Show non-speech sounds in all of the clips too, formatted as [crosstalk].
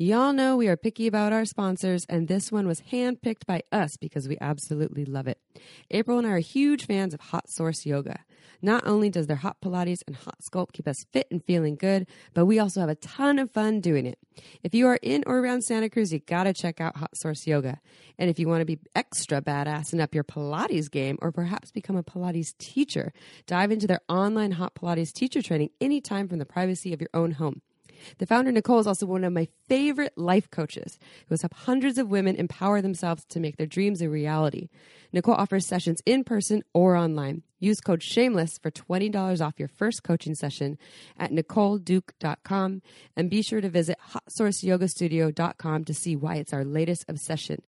Y'all know we are picky about our sponsors, and this one was handpicked by us because we absolutely love it. April and I are huge fans of Hot Source Yoga. Not only does their hot Pilates and hot sculpt keep us fit and feeling good, but we also have a ton of fun doing it. If you are in or around Santa Cruz, you gotta check out Hot Source Yoga. And if you want to be extra badass and up your Pilates game, or perhaps become a Pilates teacher, dive into their online Hot Pilates teacher training anytime from the privacy of your own home. The founder, Nicole, is also one of my favorite life coaches who has helped hundreds of women empower themselves to make their dreams a reality. Nicole offers sessions in person or online. Use code SHAMELESS for $20 off your first coaching session at NicoleDuke.com and be sure to visit HotSourceYogaStudio.com to see why it's our latest obsession.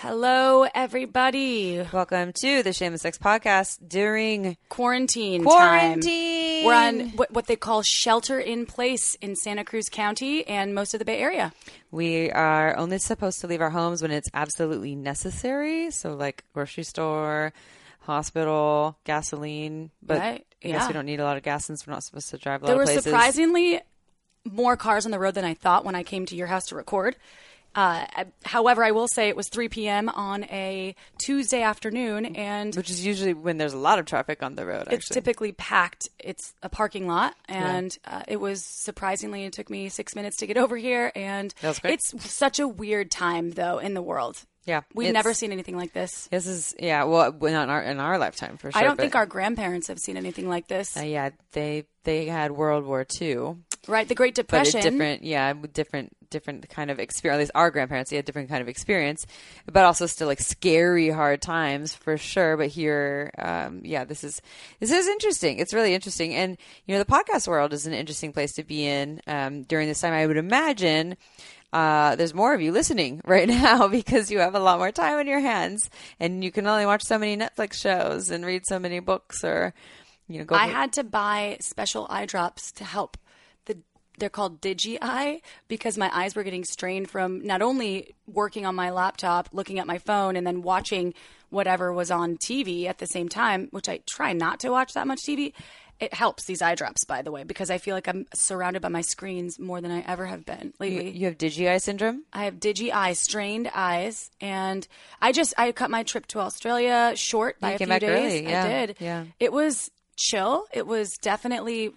Hello, everybody. Welcome to the Shameless Sex Podcast during quarantine. Quarantine. Time. We're on what, what they call shelter in place in Santa Cruz County and most of the Bay Area. We are only supposed to leave our homes when it's absolutely necessary. So, like grocery store, hospital, gasoline. But right. I guess we don't need a lot of gas since we're not supposed to drive a there of places. There were surprisingly more cars on the road than I thought when I came to your house to record. Uh, however, I will say it was 3 p.m. on a Tuesday afternoon, and which is usually when there's a lot of traffic on the road. Actually. It's typically packed. It's a parking lot, and yeah. uh, it was surprisingly. It took me six minutes to get over here, and it's such a weird time though in the world. Yeah, we've never seen anything like this. This is yeah, well, not in our in our lifetime for sure. I don't think our grandparents have seen anything like this. Uh, yeah, they they had World War II, right? The Great Depression, but different, yeah, different different kind of experience. At least our grandparents, they had different kind of experience, but also still like scary, hard times for sure. But here, um, yeah, this is this is interesting. It's really interesting, and you know, the podcast world is an interesting place to be in um, during this time. I would imagine. Uh, there's more of you listening [laughs] right now [laughs] because you have a lot more time in your hands and you can only watch so many Netflix shows and read so many books or, you know, go. I had to buy special eye drops to help they're called digi eye because my eyes were getting strained from not only working on my laptop, looking at my phone, and then watching whatever was on TV at the same time, which I try not to watch that much TV. It helps these eye drops, by the way, because I feel like I'm surrounded by my screens more than I ever have been lately. You, you have digi eye syndrome. I have digi eye, strained eyes, and I just I cut my trip to Australia short by you a few days. Early. Yeah. I did. Yeah, it was chill. It was definitely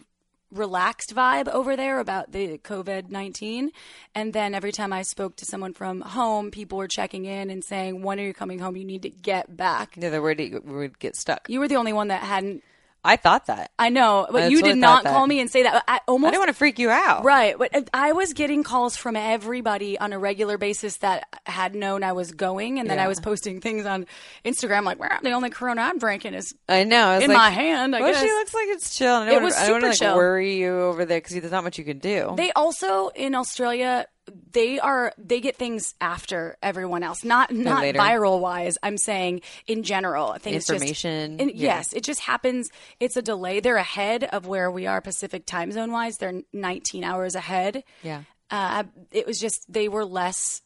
relaxed vibe over there about the COVID 19. And then every time I spoke to someone from home, people were checking in and saying, When are you coming home? You need to get back. Yeah, the word would get stuck. You were the only one that hadn't I thought that. I know, but That's you did not call me and say that. I almost I didn't want to freak you out. Right. But uh, I was getting calls from everybody on a regular basis that had known I was going and then yeah. I was posting things on Instagram like, "Where the only corona I'm drinking is I know, I in like, my hand." I well, guess. she looks like it's chill. I don't it wanna, was super I don't want to like, worry you over there cuz there's not much you can do. They also in Australia they are they get things after everyone else not not viral wise. I'm saying in general things information just, in, yeah. yes it just happens. It's a delay. They're ahead of where we are pacific time zone wise. They're 19 hours ahead. Yeah. Uh, it was just they were less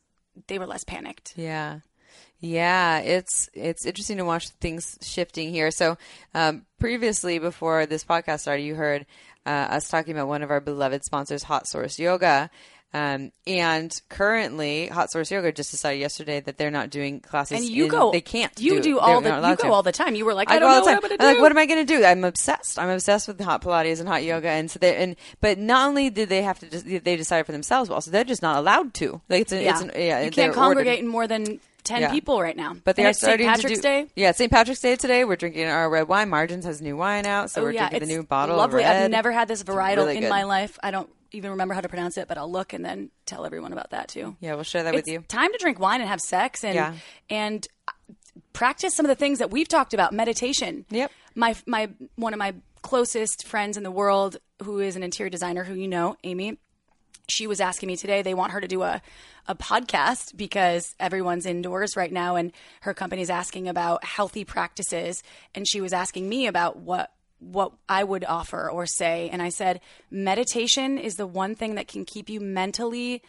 they were less panicked. Yeah. Yeah, it's it's interesting to watch things shifting here. So, um, previously, before this podcast started, you heard uh, us talking about one of our beloved sponsors, Hot Source Yoga, um, and currently, Hot Source Yoga just decided yesterday that they're not doing classes. And you in, go, they can't. You do, do all the, you go to. all the time. You were like, I, I don't know what I'm do. Like, what am I going to do? I'm obsessed. I'm obsessed with hot Pilates and hot yoga. And so they, and but not only did they have to, just, they decided for themselves, but also they're just not allowed to. Like it's, a, yeah. it's an, yeah, you can't congregate in more than ten Yeah. people right now. But they And are it's starting St. Patrick's to do. Day. Yeah, St. Patrick's Day today. We're drinking our red wine. Margins has new wine out, so Oh, we're yeah, drinking the new bottle. Lovely. I've never had this varietal really in good. my life. I don't even remember how to pronounce it, but I'll look and then tell everyone about that too. Yeah, we'll share that it's with you. time to drink wine and have sex and Yeah. and uh, practice some of the things that we've talked about. Meditation. Yep. My my one of my closest friends in the world, who is an interior designer, who you know, Amy. She was asking me today. They want her to do a a podcast because everyone's indoors right now, and her company's asking about healthy practices. And she was asking me about what what I would offer or say. And I said, meditation is the one thing that can keep you mentally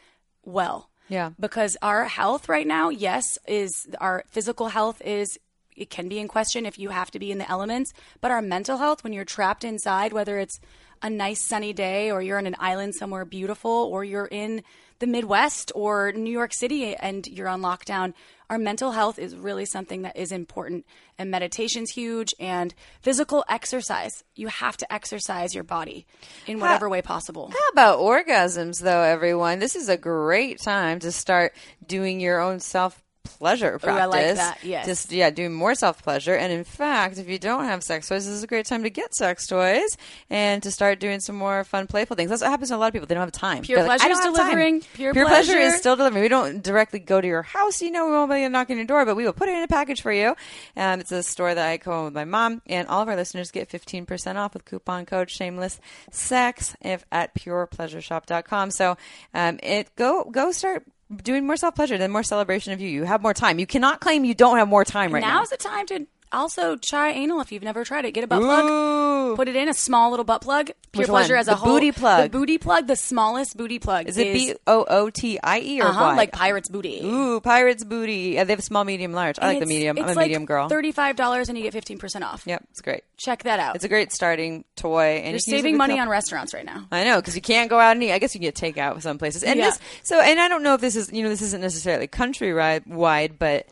well. Yeah. Because our health right now, yes, is our physical health is it can be in question if you have to be in the elements, but our mental health when you're trapped inside, whether it's a nice sunny day or you're on an island somewhere beautiful or you're in the Midwest or New York City and you're on lockdown, our mental health is really something that is important. And meditation's huge and physical exercise. You have to exercise your body in whatever way possible. How about orgasms, though, everyone? This is a great time to start doing your own self pleasure Ooh, I practice. like that, yes. Just yeah, doing more self pleasure. And in fact, if you don't have sex toys, this is a great time to get sex toys and to start doing some more fun, playful things. That's what happens to a lot of people. They don't have time. Pure They're Pleasure don't is delivering. Pure pleasure is still delivering. We don't directly go to your house. You know, we won't be knocking your door, but we will put it in a package for you. Um, it's a store that I co-own with my mom, and all of our listeners get 15% off with coupon code Shameless Sex if at PurePleasureShop.com. So um, it go go start doing more self pleasure, then more celebration of you. You have more time. You cannot claim you don't have more time right now. Now's the time to also try anal if you've never tried it. Get a butt plug. Put it in a small little butt plug. Pure Which pleasure one? as a The whole. booty plug. The booty plug. The smallest booty plug. Is it B O O T I E or uh-huh, Y? like pirate's booty? Ooh, pirate's booty. Yeah, they have small, medium, large. I like the medium. I'm a medium girl. Thirty-five dollars and you get fifteen percent off. Yep, it's great. Check that out. It's a great starting toy, and You're you can use it saving money couple- on restaurants right now. I know because you can't go out and eat. I guess you can get takeout some places. And Yeah. this, so, and I don't know if this is, you know, this isn't necessarily country wide, but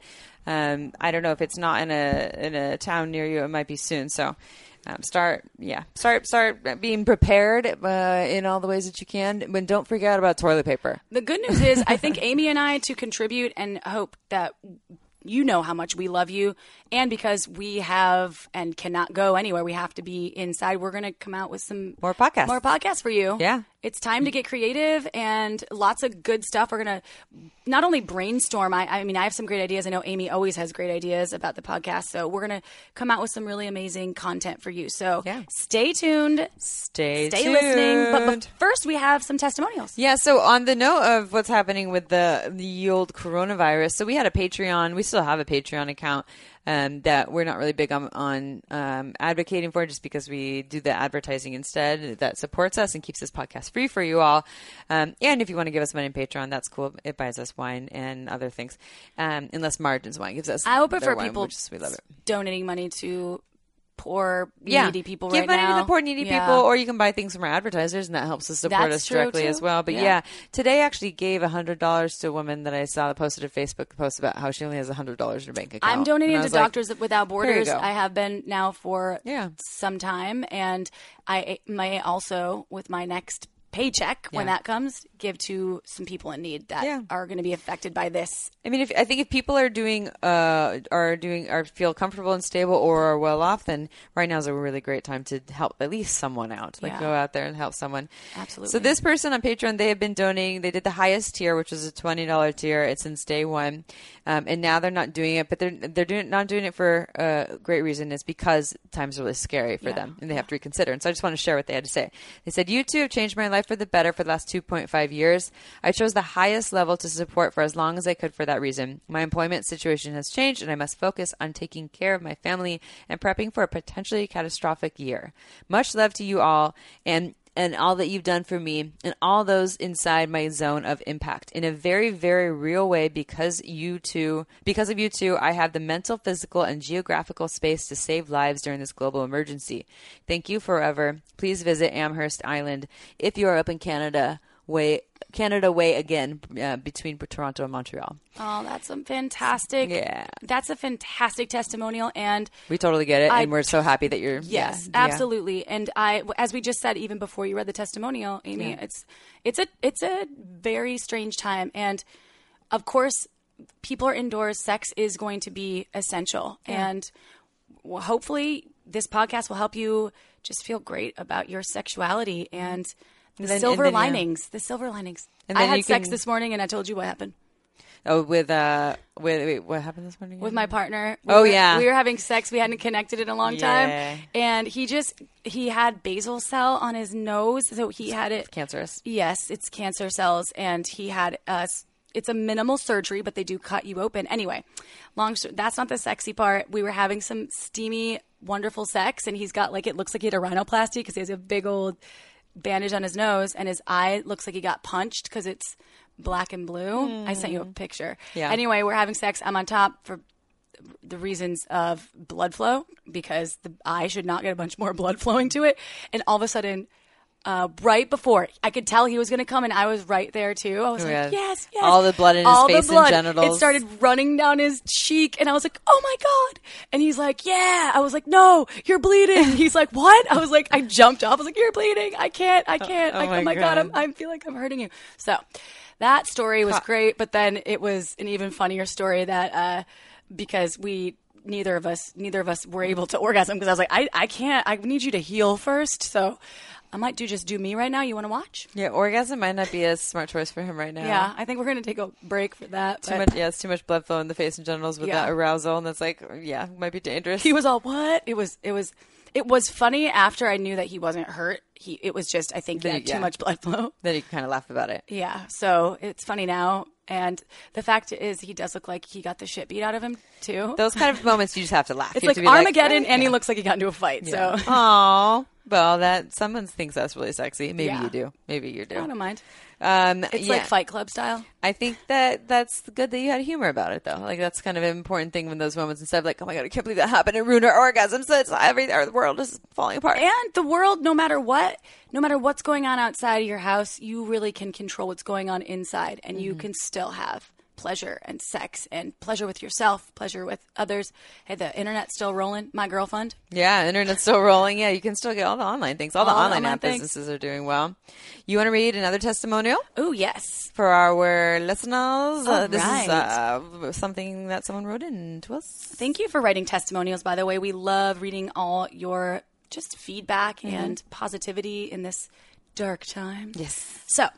um, I don't know if it's not in a in a town near you. It might be soon. So. Um, start, yeah, start, start being prepared uh, in all the ways that you can. But don't forget about toilet paper. The good news is, I think [laughs] Amy and I to contribute and hope that you know how much we love you, and because we have and cannot go anywhere, we have to be inside. We're going to come out with some More podcasts. more podcasts for you. Yeah. It's time to get creative and lots of good stuff. We're going to not only brainstorm. I, I mean, I have some great ideas. I know Amy always has great ideas about the podcast, so we're going to come out with some really amazing content for you. So Yeah. stay tuned, Stay, stay tuned. listening. But, but first, we have some testimonials. Yeah, so on the note of what's happening with the the old coronavirus, so we had a Patreon. We still have a Patreon account um, that we're not really big on, on um, advocating for, just because we do the advertising instead. That supports us and keeps this podcast free for you all. Um, and if you want to give us money in Patreon, that's cool. It buys us wine and other things, um, unless Margins Wine gives us. I would prefer wine, people is- we love it. donating money to poor, yeah. needy people Give right money now. to the poor needy Yeah. people, or you can buy things from our advertisers, and that helps us support That's us directly as well. But Yeah. yeah. today I actually gave hundred dollars to a woman that I saw that posted a Facebook post about how she only has hundred dollars in her bank account. I'm donating to like, Doctors Without Borders. I have been now for Yeah. some time, and I may also, with my next paycheck when that comes, give to some people in need that Yeah. are going to be affected by this. I mean, if I think if people are doing, uh, are doing, are feel comfortable and stable, or are well off, then right now is a really great time to help at least someone out. Like Yeah. go out there and help someone. Absolutely. So this person on Patreon, they have been donating. They did the highest tier, which was a twenty dollar tier. It's since day one, um, and now they're not doing it. But they're they're doing not doing it for a great reason. It's because times are really scary for Yeah. them, and they have to reconsider. And so I just want to share what they had to say. They said, "You two have changed my life for the better for the last two point five years. I chose the highest level to support for as long as I could for that reason. My employment situation has changed, and I must focus on taking care of my family and prepping for a potentially catastrophic year. Much love to you all, and." and all that you've done for me and all those inside my zone of impact in a very very real way because you two because of you two I have the mental physical and geographical space to save lives during this global emergency thank you forever please visit Amherst Island if you are up in Canada way Canada way again uh, between Toronto and Montreal Oh, that's a fantastic. Yeah. That's a fantastic testimonial. And we totally get it I- and we're so happy that you're Yes, yeah, yeah. absolutely. And I, as we just said, even before you read the testimonial, Amy, Yeah. it's it's a it's a very strange time, and of course, people are indoors, sex is going to be essential. And hopefully, this podcast will help you just feel great about your sexuality and the then- silver then, yeah. linings. The silver linings. And I had sex can- this morning and I told you what happened. Oh, with uh, with wait, what happened this morning? with my partner. We Oh, were- yeah. we were having sex. We hadn't connected in a long Yeah. time, and he just he had basal cell on his nose, so he had it. cancerous. Yes, it's cancer cells, and he had uh, it's a minimal surgery, but they do cut you open anyway. Long that's not the sexy part. We were having some steamy, wonderful sex, and he's got like it looks like he had a rhinoplasty because he has a big old bandage on his nose, and his eye looks like he got punched because it's black and blue. I sent you a hmm. picture. Yeah. Anyway, we're having sex. I'm on top for the reasons of blood flow because the eye should not get a bunch more [laughs] blood flowing to it. And all of a sudden, uh, right before I could tell he was going to come, and I was right there too. I was Oh, like, yeah. yes, yes. All the blood in his face the and genitals. It started running down his cheek, and I was like, oh my god! And he's like, yeah. I was like, no, you're bleeding. [laughs] He's like, what? I was like, I jumped off. I was like, you're bleeding. I can't. I can't. Oh I, my oh my god, God. I'm, I feel like I'm hurting you. So that story was great, but then it was an even funnier story that uh, because we neither of us neither of us were able to [laughs] orgasm because I was like I I can't I need you to heal first so I might do just do me right now you want to watch Yeah, orgasm might not be a smart choice for him right now. yeah I think we're gonna take a break for that Too but much, yeah, it's too much blood flow in the face and genitals with Yeah. that arousal, and that's like, yeah, might be dangerous. he was all what it was it was it was funny after I knew that he wasn't hurt he it was just I think he had you- too much blood flow [laughs] then he kind of laugh about it. Yeah, so it's funny now. And the fact is, he does look like he got the shit beat out of him, too. Those kind of [laughs] moments, you just have to laugh. it's You like Armageddon, "Oh, and he looks like he got into a fight. So oh [laughs] Well, that someone thinks that's really sexy. Maybe Yeah. you do. Maybe you do. I don't mind. Um, It's yeah. like Fight Club style. I think that that's good that you had humor about it, though. Like that's kind of an important thing when those moments instead of like, oh my god, I can't believe that happened and ruined our orgasm. So it's every our world is falling apart. And the world, no matter what, no matter what's going on outside of your house, you really can control what's going on inside, and Mm-hmm. you can still have pleasure and sex and pleasure with yourself, pleasure with others. Hey, the internet's still rolling. My girlfriend. Yeah, internet's still rolling. Yeah, you can still get all the online things. All, the All the online, online app things. businesses are doing well. You want to read another testimonial Oh yes. for our listeners? Uh, this right. is uh, something that someone wrote in to us. Thank you for writing testimonials, by the way. We love reading all your just feedback Mm-hmm. and positivity in this dark time. Yes. So,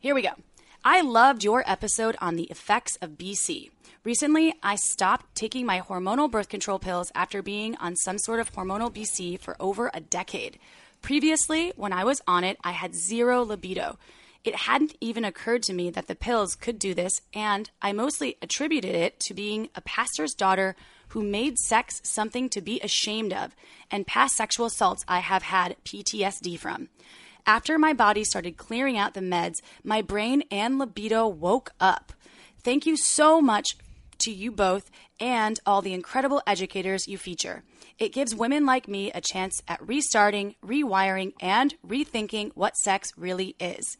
here we go. I loved your episode on the effects of BC. Recently, I stopped taking my hormonal birth control pills after being on some sort of hormonal BC for over a decade. Previously, when I was on it, I had zero libido. It hadn't even occurred to me that the pills could do this, and I mostly attributed it to being a pastor's daughter who made sex something to be ashamed of, and past sexual assaults I have had PTSD from. After my body started clearing out the meds, my brain and libido woke up. Thank you so much to you both and all the incredible educators you feature. It gives women like me a chance at restarting, rewiring, and rethinking what sex really is.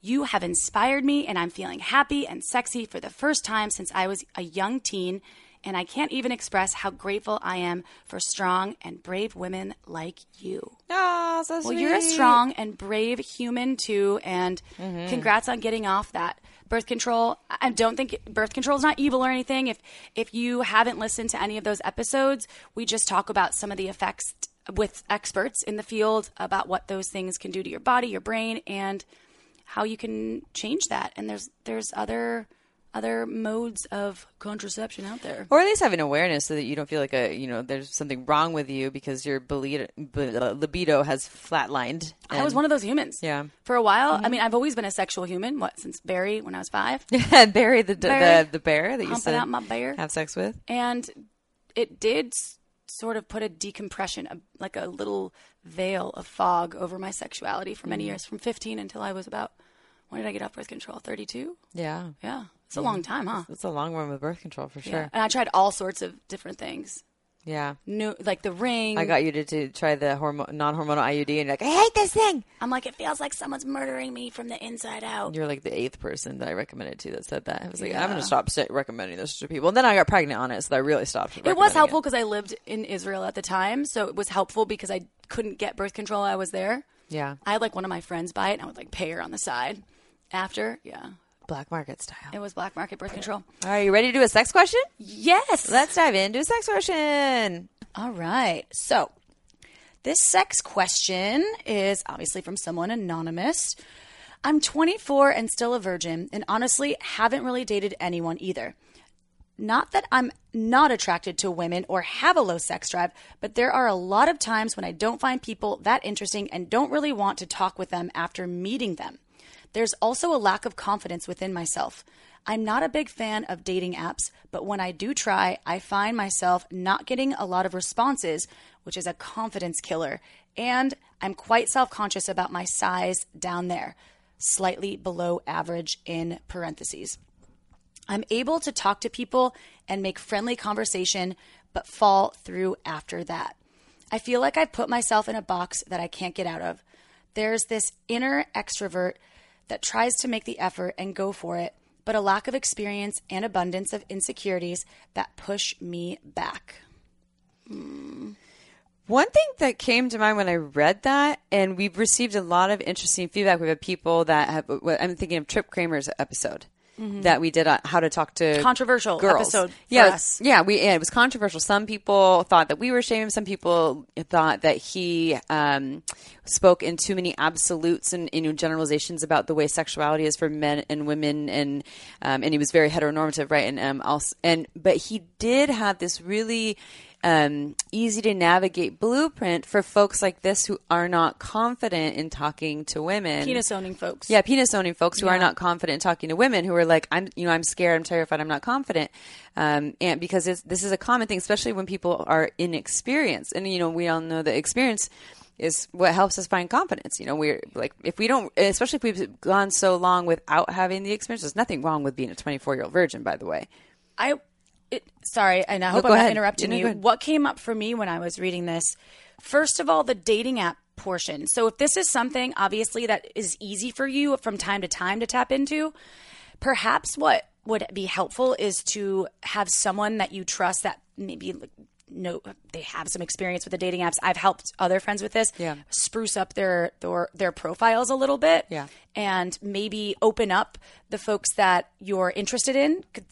You have inspired me, and I'm feeling happy and sexy for the first time since I was a young teen. And I can't even express how grateful I am for strong and brave women like you. Oh, so sweet. Well, you're a strong and brave human too, and Mm-hmm. congrats on getting off that birth control. I don't think birth control is not evil or anything. If if you haven't listened to any of those episodes, we just talk about some of the effects with experts in the field about what those things can do to your body, your brain, and how you can change that. And there's there's other other modes of contraception out there. Or at least having awareness so that you don't feel like a you know there's something wrong with you because your libido, libido has flatlined. I was one of those humans. Yeah. Mm-hmm. For a while, I mean, I've always been a sexual human. What since Barry when I was five. [laughs] of Barry the, the Barry. the the bear that you said out my bear. have sex with. and it did sort of put a decompression, a, like a little veil of fog over my sexuality for many years, from 15 until I was about. When did I get off birth control? 32. Yeah, Yeah, it's a long time, huh? it's a long one with birth control for Yeah. sure. And I tried all sorts of different things. Yeah. No, like the ring. I got you to, to try the hormo- non-hormonal IUD, and you're like, I hate this thing. I'm like, it feels like someone's murdering me from the inside out. You're like the eighth person that I recommended to that said that. I was like, I'm going to stop sa- recommending this to people. And then I got pregnant on it, so I really stopped. It was helpful because I lived in Israel at the time, so it was helpful because I couldn't get birth control. while I was there. Yeah. I had like one of my friends buy it, and I would like pay her on the side after. Yeah, Black market style. It was black market birth control. Are you ready to do a sex question? Yes. Let's dive into a sex question. All right. So, this sex question is obviously from someone anonymous. I'm 24 and still a virgin, and honestly haven't really dated anyone either. Not that I'm not attracted to women or have a low sex drive, but there are a lot of times when I don't find people that interesting and don't really want to talk with them after meeting them. There's also a lack of confidence within myself. I'm not a big fan of dating apps, but when I do try, I find myself not getting a lot of responses, which is a confidence killer. And I'm quite self conscious about my size down there, slightly below average in parentheses. I'm able to talk to people and make friendly conversation, but fall through after that. I feel like I've put myself in a box that I can't get out of. There's this inner extrovert that tries to make the effort and go for it, but a lack of experience and abundance of insecurities that push me back. Hmm. One thing that came to mind when I read that, and we've received a lot of interesting feedback. We've people that have, I'm thinking of Trip Kramer's episode that we did on how to talk to Controversial girls. episode Yeah, yeah, we yeah, it was controversial. Some people thought that we were shaming. Some people thought that he um, spoke in too many absolutes and you know, generalizations about the way sexuality is for men and women, and um, and he was very heteronormative, right? And um, also, and but he did have this really um, easy to navigate blueprint for folks like this who are not confident in talking to women. Penis owning folks. Yeah, penis owning folks who are not confident in talking to women who are like, I'm, you know, I'm scared, I'm terrified, I'm not confident. Um, and because it's, this is a common thing, especially when people are inexperienced. And, you know, we all know that experience is what helps us find confidence. You know, we're like, if we don't, especially if we've gone so long without having the experience, there's nothing wrong with being a 24 year old virgin, by the way. I it, sorry, and I hope go I'm not ahead. interrupting No, no, you. What came up for me when I was reading this? First of all, the dating app portion. So if this is something obviously that is easy for you from time to time to tap into, perhaps what would be helpful is to have someone that you trust that maybe know they have some experience with the dating apps. I've helped other friends with this. Yeah. Spruce up their their their profiles a little bit. Yeah. And maybe open up the folks that you're interested in. 'Cause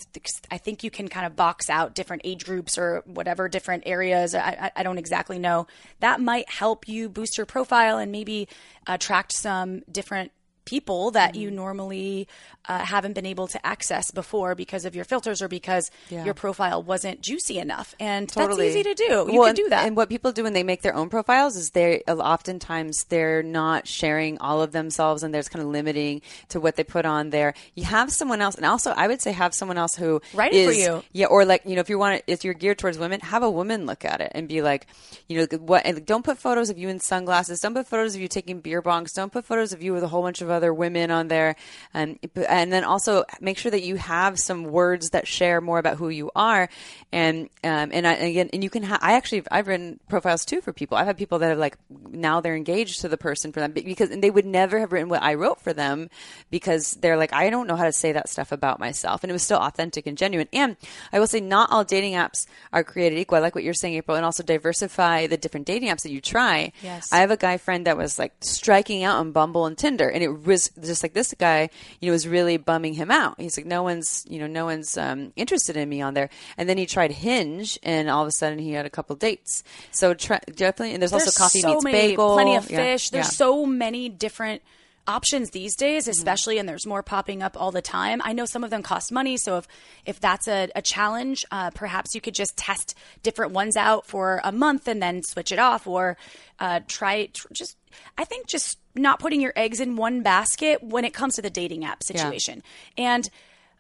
I think you can kind of box out different age groups or whatever different areas. I, I- I don't exactly know. That might help you boost your profile and maybe attract some different people that you normally uh, haven't been able to access before because of your filters or because Yeah. your profile wasn't juicy enough. And Totally. that's easy to do. You Well, can do that. And what people do when they make their own profiles is they oftentimes they're not sharing all of themselves and there's kind of limiting to what they put on there. You have someone else, and also I would say have someone else who Write it for you. Yeah, or like you know if you want to, if you're geared towards women, have a woman look at it and be like, you know what? And don't put photos of you in sunglasses. Don't put photos of you taking beer bongs. Don't put photos of you with a whole bunch of other women on there. And and then also make sure that you have some words that share more about who you are. And um, and I, again, and you can. Ha- I actually I've written profiles too for people. I've had people that have like now they're engaged to the person for them because and they would never have written what I wrote for them because they're like I don't know how to say that stuff about myself, and it was still authentic and genuine. And I will say, not all dating apps are created equal. I like what you're saying, April, and also diversify the different dating apps that you try. Yes. I have a guy friend that was like striking out on Bumble and Tinder, and it was just like this guy, you know, was really bumming him out. He's like, no one's, you know, no one's um, interested in me on there. And then he tried Hinge, and all of a sudden he had a couple dates. So try, definitely, and there's, also coffee so meets many, bagel, plenty of Yeah, fish. There's yeah. so many different options these Mm-hmm. days, especially, and there's more popping up all the time. I know some of them cost money, so if if that's a, a challenge, uh, perhaps you could just test different ones out for a month and then switch it off, or uh, try tr- just. I think just not putting your eggs in one basket when it comes to the dating app situation, and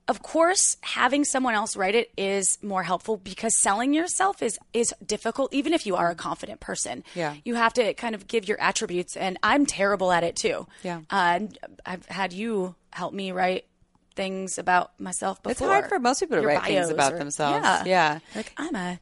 of course having someone else write it is more helpful because selling yourself is is difficult even if you are a confident person Yeah. you have to kind of give your attributes and i'm terrible at it too Yeah. uh, i've had you help me write things about myself before It's hard for most people to Your write things about or- themselves. yeah Yeah. like i'm a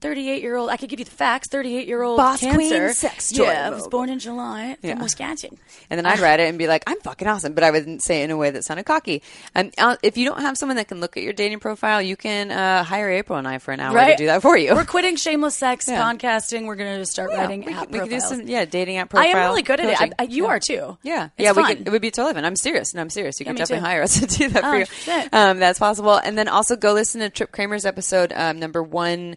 38 year old. I could give you the facts. 38 year old Boss cancer. queen sex toy Yeah, I was born in July from Yeah. Wisconsin. And then I'd read it and be like, I'm fucking awesome. But I wouldn't say it in a way that sounded cocky. And uh, if you don't have someone that can look at your dating profile, you can uh, hire April and I for an hour Right? to do that for you. We're quitting shameless sex Yeah. podcasting. We're going to start Yeah, writing we, app could, we could do some, yeah, dating app I am really good at it. I, I, you are too. Yeah, It's yeah, we fun. could, it would be fun. I'm serious, and I'm serious. You me definitely too. hire us to do that for Oh, you. shit. Um, that's possible. And then also go listen to Trip Kramer's episode um, number one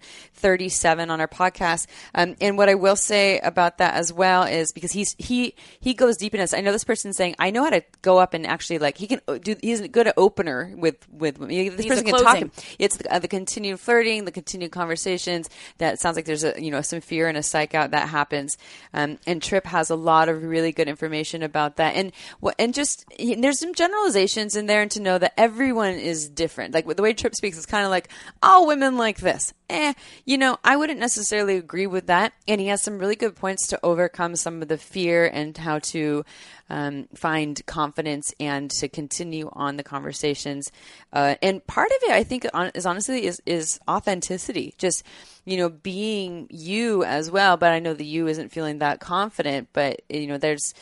thirty seven on our podcast. Um, and what I will say about that as well is because he's he he goes deep in this. I know this person's saying I know how to go up and actually like he can do. He's a good at opener with with this He's person can talk. It's the, uh, the continued flirting, the continued conversations. That sounds like there's a you know some fear and a psych out that happens. Um, and Trip has a lot of really good information about that. And what and just he- there's some generalizations in there, and to know that everyone is different. Like the way Trip speaks, is kind of like all women like this. Eh, you know, I wouldn't necessarily agree with that. And he has some really good points to overcome some of the fear and how to um, find confidence and to continue on the conversations. Uh, and part of it, I think, is honestly is is authenticity. Just you know, being you as well. But I know the you isn't feeling that confident. But you know, there's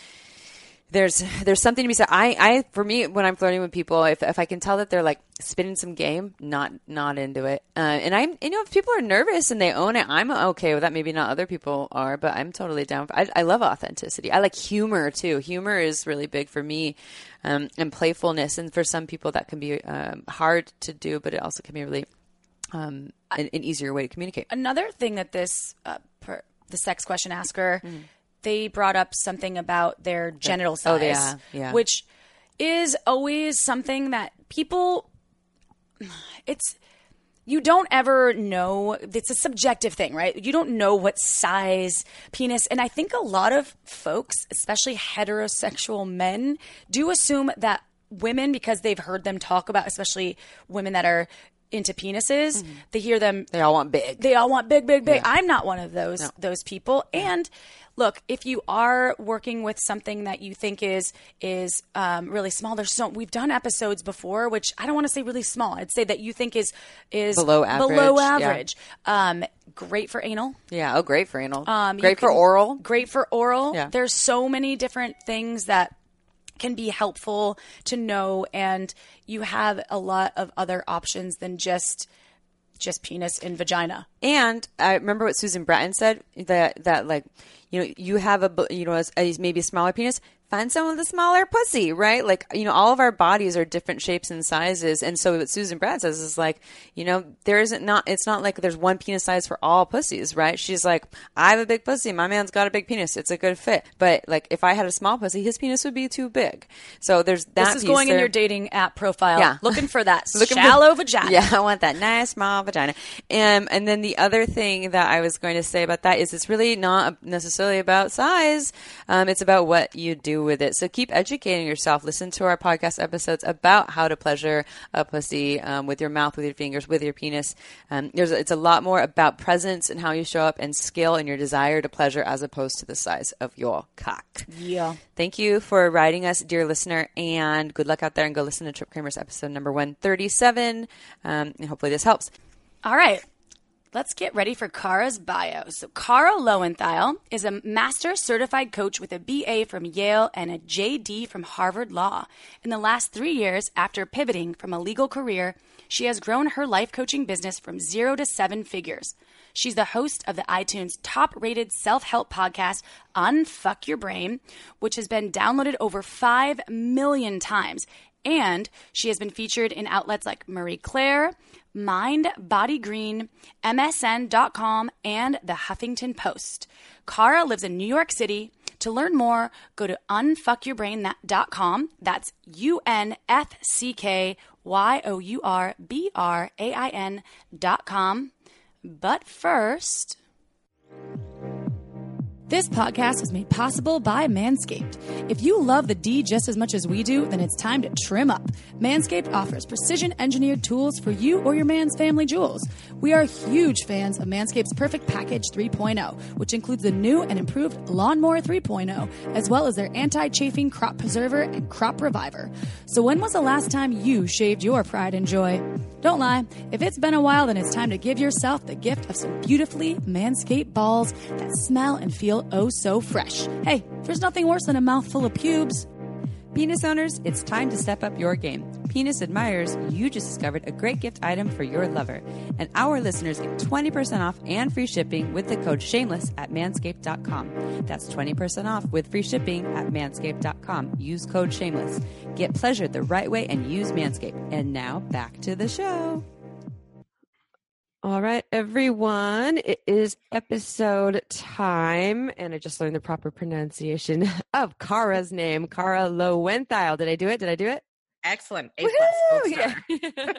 there's there's something to be said. I, I for me when I'm flirting with people, if, if I can tell that they're like spitting some game, not not into it. Uh, and I'm you know if people are nervous and they own it, I'm okay with that. Maybe not other people are, but I'm totally down. For, I, I love authenticity. I like humor too. Humor is really big for me, um, and playfulness. And for some people that can be um, hard to do, but it also can be really um, an, an easier way to communicate. Another thing that this uh, per, the sex question asker Mm. They brought up something about their genital size, Oh, yeah, yeah. which is always something that people. It's you don't ever know. It's a subjective thing, right? You don't know what size penis, and I think a lot of folks, especially heterosexual men, do assume that women, because they've heard them talk about, especially women that are into penises, mm-hmm. they hear them They all want big. they all want big, big, big. I'm not one of those those people. And look, if you are working with something that you think is is um, really small, there's so we've done episodes before, which I don't want to say really small. I'd say that you think is is Below average, Below yeah. average. Um, great for anal. Yeah. Oh, great for anal. Um, great for oral. Great for oral. Yeah. There's so many different things that can be helpful to know, and you have a lot of other options than just just penis and vagina. And I remember what Susan Bratton said that that like you know you have a you know a, a- maybe a smaller penis. Find someone with a smaller pussy, right? Like you know, all of our bodies are different shapes and sizes, and so what Susan Bratton says is like, you know, there isn't not. It's not like there's one penis size for all pussies, right? She's like, I have a big pussy. My man's got a big penis. It's a good fit. But like, if I had a small pussy, his penis would be too big. So there's that. This is going in your dating app profile. Yeah. Looking for that [laughs] Looking for- shallow vagina. Yeah, I want that nice small vagina. Um, and then the other thing that I was going to say about that is it's really not necessarily about size. Um, it's about what you do with it. So keep educating yourself. Listen to our podcast episodes about how to pleasure a pussy um, with your mouth, with your fingers, with your penis. Um, there's it's a lot more about presence and how you show up and skill and your desire to pleasure as opposed to the size of your cock. Yeah. Thank you for writing us, dear listener, and good luck out there and go listen to Trip Kramer's episode number 137. Um, and hopefully this helps. All right. Let's get ready for Kara's bio. So, Kara Loewentheil is a master certified coach with a BA from Yale and a JD from Harvard Law. In the last three years, after pivoting from a legal career, she has grown her life coaching business from zero to seven figures. She's the host of the iTunes top rated self help podcast, Unfuck Your Brain, which has been downloaded over 5 million times. And she has been featured in outlets like Marie Claire, Mind, Body Green, MSN.com, and the Huffington Post. Kara lives in New York City. To learn more, go to unfuckyourbrain.com. That's U N F C K Y O U R B R A I N dot com. But first, this podcast was made possible by Manscaped. If you love the D just as much as we do, then it's time to trim up. Manscaped offers precision engineered tools for you or your man's family jewels. We are huge fans of Manscaped's Perfect Package 3.0, which includes the new and improved Lawnmower 3.0, as well as their anti chafing crop preserver and crop reviver. So, when was the last time you shaved your pride and joy? Don't lie. If it's been a while, then it's time to give yourself the gift of some beautifully manscaped balls that smell and feel oh so fresh. Hey, there's nothing worse than a mouthful of pubes. Penis owners, it's time to step up your game. Penis admirers, you just discovered a great gift item for your lover. And our listeners get 20% off and free shipping with the code shameless at manscaped.com. That's 20% off with free shipping at manscaped.com. Use code shameless. Get pleasure the right way and use Manscaped. And now back to the show. All right, everyone. It is episode time, and I just learned the proper pronunciation [laughs] of Kara's name, Kara Loewentheil. Did I do it? Did I do it? Excellent. A plus. Yeah. [laughs] so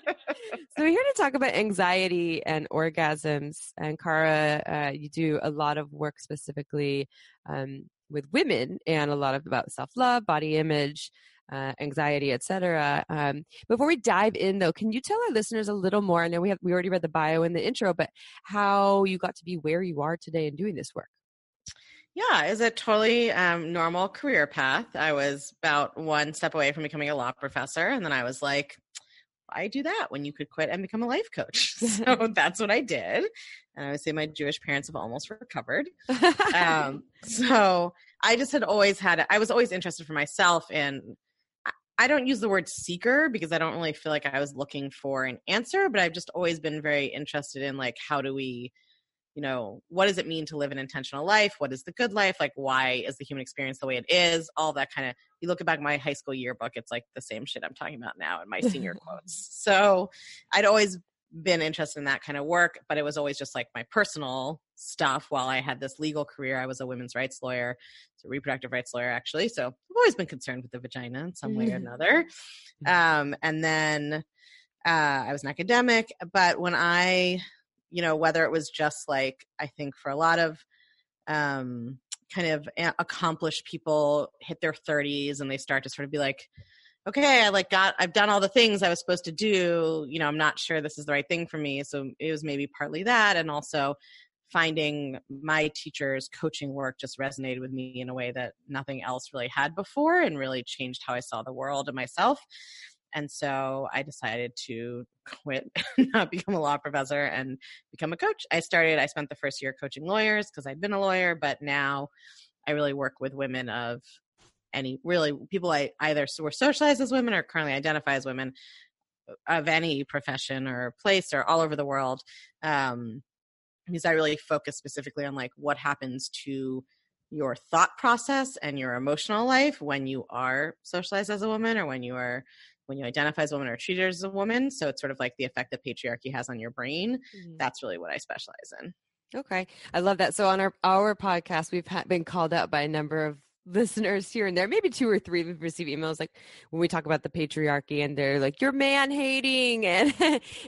we're here to talk about anxiety and orgasms. And Kara, uh, you do a lot of work specifically um, with women and a lot of about self love, body image, uh, anxiety, etc. Um, before we dive in, though, can you tell our listeners a little more? I know we have we already read the bio in the intro, but how you got to be where you are today and doing this work. Yeah, is a totally um, normal career path. I was about one step away from becoming a law professor, and then I was like, "Why do that when you could quit and become a life coach?" [laughs] so [laughs] that's what I did, and I would say my Jewish parents have almost recovered. [laughs] um, so I just had always had. I was always interested for myself in I don't use the word seeker because I don't really feel like I was looking for an answer, but I've just always been very interested in like how do we, you know, what does it mean to live an intentional life? What is the good life? Like why is the human experience the way it is? All that kind of you look back my high school yearbook, it's like the same shit I'm talking about now in my senior [laughs] quotes. So I'd always been interested in that kind of work, but it was always just like my personal stuff while I had this legal career. I was a women's rights lawyer, so reproductive rights lawyer actually. So I've always been concerned with the vagina in some way or mm-hmm. another. Um, and then uh, I was an academic, but when I, you know, whether it was just like I think for a lot of um, kind of accomplished people hit their 30s and they start to sort of be like okay, I like got, I've done all the things I was supposed to do. You know, I'm not sure this is the right thing for me. So it was maybe partly that. And also finding my teacher's coaching work just resonated with me in a way that nothing else really had before and really changed how I saw the world and myself. And so I decided to quit, [laughs] not become a law professor and become a coach. I started, I spent the first year coaching lawyers because I'd been a lawyer, but now I really work with women of any really people I either were socialized as women or currently identify as women uh, of any profession or place or all over the world. Um, because I really focus specifically on like what happens to your thought process and your emotional life when you are socialized as a woman or when you are when you identify as a woman or treated as a woman. So it's sort of like the effect that patriarchy has on your brain. Mm-hmm. That's really what I specialize in. Okay, I love that. So on our our podcast, we've ha- been called out by a number of listeners here and there, maybe two or three, we've received emails like when we talk about the patriarchy, and they're like, "You're man hating," [laughs] and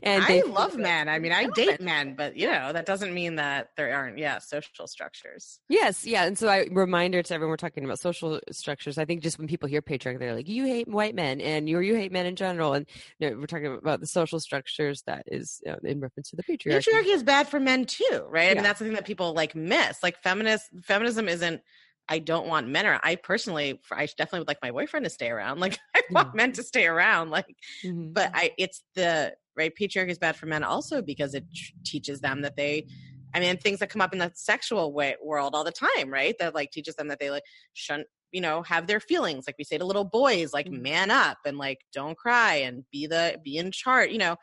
and I love men. I mean, I date men, but you know that doesn't mean that there aren't yeah social structures. Yes, yeah, and so I reminder to everyone we're talking about social structures. I think just when people hear patriarchy, they're like, "You hate white men," and you you hate men in general, and you know, we're talking about the social structures that is you know, in reference to the patriarchy. Patriarchy is bad for men too, right? I mean, that's the thing that people like miss. Like feminist feminism isn't I don't want men or I personally I definitely would like my boyfriend to stay around. [laughs] Like I want mm-hmm. men to stay around. Like mm-hmm. but I it's the right patriarchy is bad for men also because it teaches them that they I mean things that come up in the sexual way, world all the time, right? That like teaches them that they like shouldn't you know have their feelings like we say to little boys like mm-hmm. man up and like don't cry and be the be in charge. you know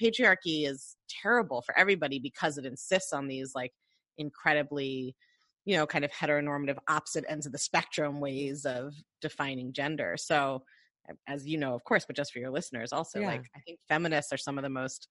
patriarchy is terrible for everybody because it insists on these like incredibly you know, kind of heteronormative opposite ends of the spectrum ways of defining gender. So, as you know, of course, but just for your listeners, also, yeah. like, I think feminists are some of the most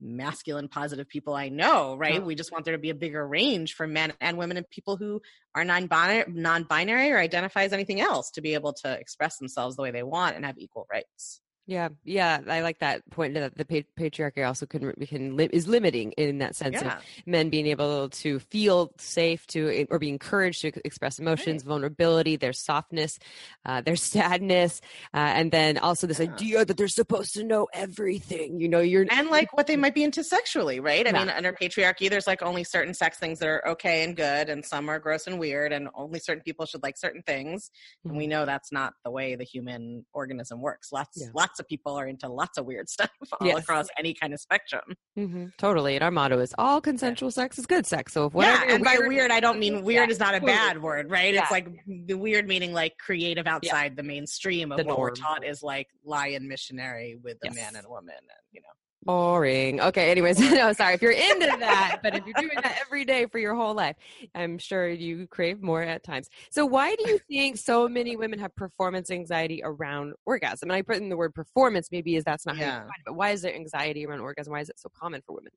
masculine positive people I know, right? We just want there to be a bigger range for men and women and people who are non-binary, non-binary or identify as anything else to be able to express themselves the way they want and have equal rights. Yeah, yeah, I like that point that the patriarchy also can can is limiting in that sense Yeah. of men being able to feel safe to or be encouraged to express emotions, vulnerability, their softness, uh, their sadness, uh, and then also this Yeah. idea that they're supposed to know everything. You know, you're and like what they might be into sexually, right? I Yeah. mean, under patriarchy, there's like only certain sex things that are okay and good, and some are gross and weird, and only certain people should like certain things. And we know that's not the way the human organism works. Lots, Yeah. Lots of people are into lots of weird [laughs] stuff all Yes. across any kind of spectrum. hmm totally. And our motto is all consensual sex is good sex. So if whatever yeah, and by weird- weird, I don't mean weird Yeah, is not a totally. bad word, right? Yeah. It's like the weird meaning like creative outside the mainstream of The what we're taught is like lion missionary with a man and a woman, and you know. Boring. Okay. Anyways, [laughs] no, sorry if you're into that, but if you're doing that every day for your whole life, I'm sure you crave more at times. So, why do you think so many women have performance anxiety around orgasm? And I put in the word performance, maybe is that's not how you Yeah. define it, but why is there anxiety around orgasm? Why is it so common for women?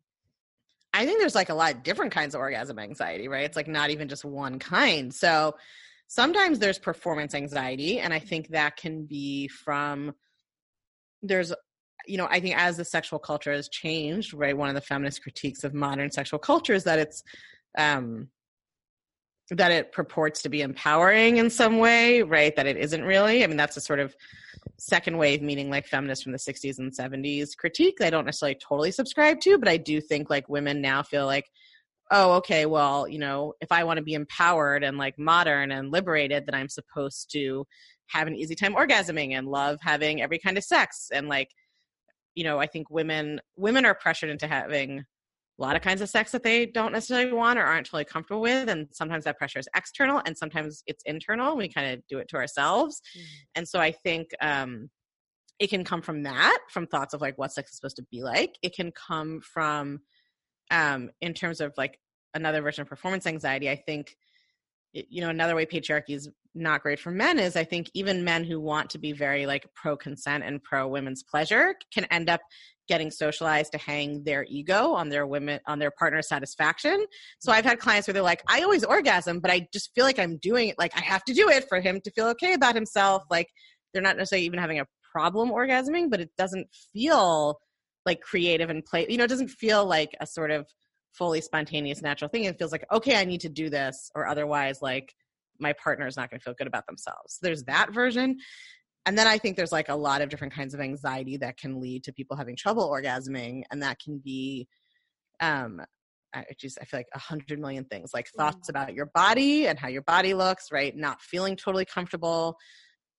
I think there's like a lot of different kinds of orgasm anxiety, right? It's like not even just one kind. So sometimes there's performance anxiety, and I think that can be from there's you know, I think as the sexual culture has changed, right, one of the feminist critiques of modern sexual culture is that it's um that it purports to be empowering in some way, right? That it isn't really. I mean, that's a sort of second wave, meaning like feminists from the 60s and 70s critique. I don't necessarily totally subscribe to, but I do think like women now feel like, oh, okay, well, you know, if I want to be empowered and like modern and liberated, then I'm supposed to have an easy time orgasming and love having every kind of sex. And like, you know, I think women women are pressured into having a lot of kinds of sex that they don't necessarily want or aren't totally comfortable with. And sometimes that pressure is external and sometimes it's internal. We kind of do it to ourselves. And so I think um, it can come from that, from thoughts of like what sex is supposed to be like. It can come from, um, in terms of like another version of performance anxiety, I think, you know, another way patriarchy is not great for men is I think even men who want to be very like pro consent and pro women's pleasure can end up getting socialized to hang their ego on their women on their partner's satisfaction. So I've had clients where they're like, I always orgasm, but I just feel like I'm doing it like I have to do it for him to feel okay about himself. Like they're not necessarily even having a problem orgasming, but it doesn't feel like creative and play you know, it doesn't feel like a sort of fully spontaneous natural thing. It feels like, okay, I need to do this, or otherwise like my partner is not going to feel good about themselves. There's that version. And then I think there's like a lot of different kinds of anxiety that can lead to people having trouble orgasming. And that can be, um, I just, I feel like a hundred million things like thoughts about your body and how your body looks, right? Not feeling totally comfortable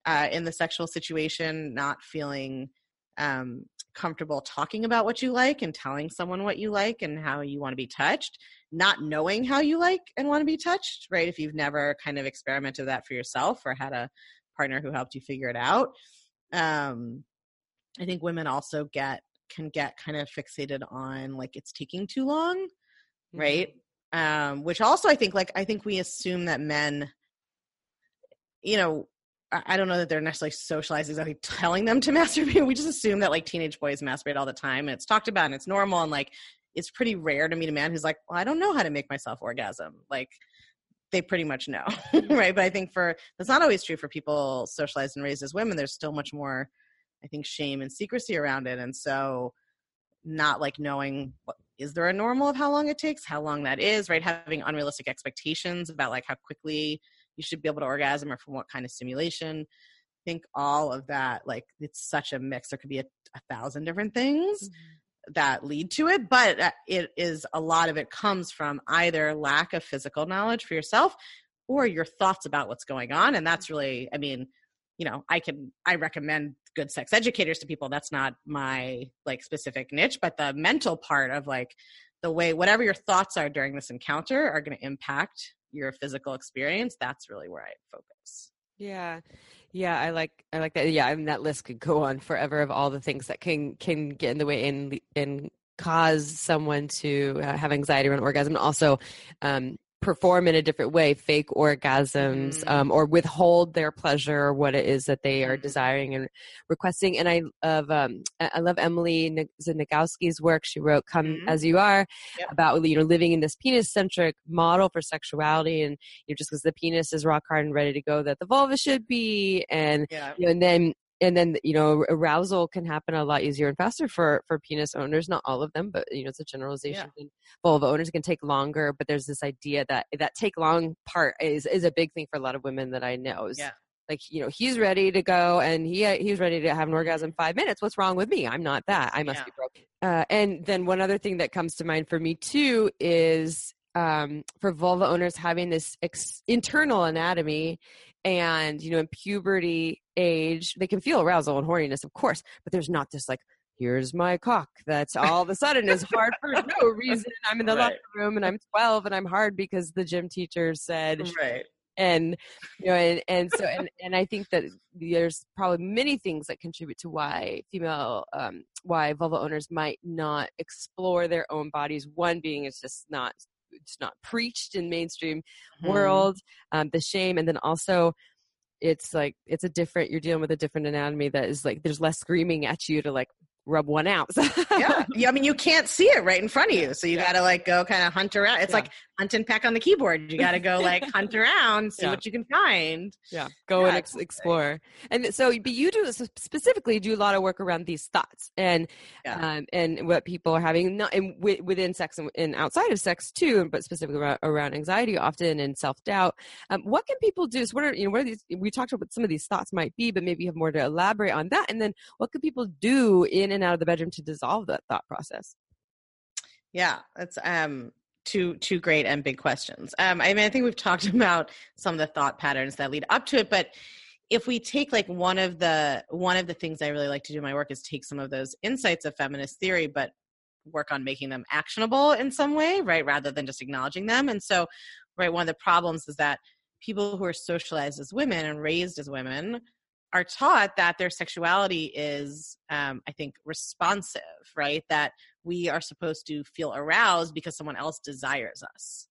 uh, in the sexual situation, not feeling um, comfortable talking about what you like and telling someone what you like and how you want to be touched, not knowing how you like and want to be touched, right? If you've never kind of experimented that for yourself or had a partner who helped you figure it out. Um, I think women also get can get kind of fixated on like it's taking too long, right? Um, which also I think like I think we assume that men, you know, I don't know that they're necessarily socialized exactly telling them to [laughs] masturbate. We just assume that like teenage boys masturbate all the time and it's talked about and it's normal and like it's pretty rare to meet a man who's like, well, I don't know how to make myself orgasm. Like they pretty much know, [laughs] right? But I think for that's not always true for people socialized and raised as women. There's still much more, I think, shame and secrecy around it, and so not like knowing what is there a normal of how long it takes, how long that is, right? Having unrealistic expectations about like how quickly you should be able to orgasm or from what kind of stimulation. I think all of that, like it's such a mix. There could be a, a thousand different things that lead to it, but uh, it is a lot of it comes from either lack of physical knowledge for yourself or your thoughts about what's going on. And that's really, I mean, you know, I can, I recommend good sex educators to people. That's not my like specific niche, but the mental part of like the way, whatever your thoughts are during this encounter are going to impact your physical experience. That's really where I focus. Yeah. Yeah, I like I like that. Yeah, I mean that list could go on forever of all the things that can can get in the way and and cause someone to uh, have anxiety around orgasm and also um perform in a different way, fake orgasms, Mhm. um, or withhold their pleasure or what it is that they are Mhm. desiring and requesting. And I love, um, I love Emily N- work. She wrote "Come Mhm. as You Are" Yep. about you know living in this penis centric model for sexuality, and you know, just because the penis is rock hard and ready to go, that the vulva should be, and you know, and then and then you know arousal can happen a lot easier and faster for for penis owners not all of them but you know it's a generalization and vulva owners can take longer but there's this idea that that take long part is is a big thing for a lot of women that i know is Yeah. like you know he's ready to go and he he's ready to have an orgasm in five minutes. What's wrong with me? I'm not that. I must Yeah. be broke uh, and then one other thing that comes to mind for me too is um, for vulva owners having this ex- internal anatomy and you know in puberty age they can feel arousal and horniness of course but there's not this like here's my cock that's [laughs] all of a sudden is hard for no reason i'm in the Right. locker room and i'm 12 and i'm hard because the gym teacher said Right. and you know and, and so and, and i think that there's probably many things that contribute to why female um why vulva owners might not explore their own bodies one being it's just not it's not preached in mainstream Mhm. world um the shame and then also it's like it's a different you're dealing with a different anatomy that is like there's less screaming at you to like rub one out [laughs] yeah. yeah. I mean, you can't see it right in front of you. So you Yeah. got to like go kind of hunt around. It's Yeah. like hunt and peck on the keyboard. You got to go like [laughs] hunt around, see what you can find. yeah go and ex- explore and so but you do specifically do a lot of work around these thoughts and um, and what people are having not and wi- within sex and, and outside of sex too but specifically around, around anxiety often and self-doubt um, what can people do so what are you know what are these we talked about what some of these thoughts might be but maybe you have more to elaborate on that and then what can people do in and out of the bedroom to dissolve that thought process Yeah, that's um two two great and big questions. Um, I mean, I think we've [laughs] talked about some of the thought patterns that lead up to it, but if we take like one of the one of the things I really like to do in my work is take some of those insights of feminist theory, but work on making them actionable in some way, right, rather than just acknowledging them. And so, right, one of the problems is that people who are socialized as women and raised as women are taught that their sexuality is, um, I think, responsive, right? That we are supposed to feel aroused because someone else desires us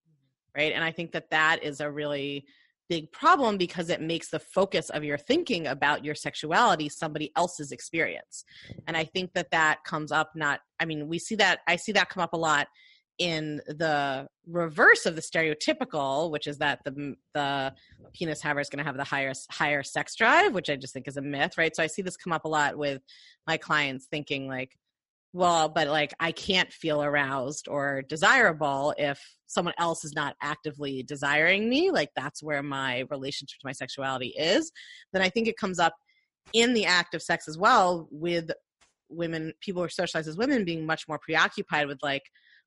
right? And i think that that is a really big problem because it makes the focus of your thinking about your sexuality somebody else's experience. And i think that that comes up not i mean we see that i see that come up a lot in the reverse of the stereotypical which is that the the penis haver is going to have the higher higher sex drive which i just think is a myth right? So i see this come up a lot with my clients thinking like well but like i can't feel aroused or desirable if someone else is not actively desiring me like that's where my relationship to my sexuality is. Then i think it comes up in the act of sex as well with women people who are socialized as women being much more preoccupied with like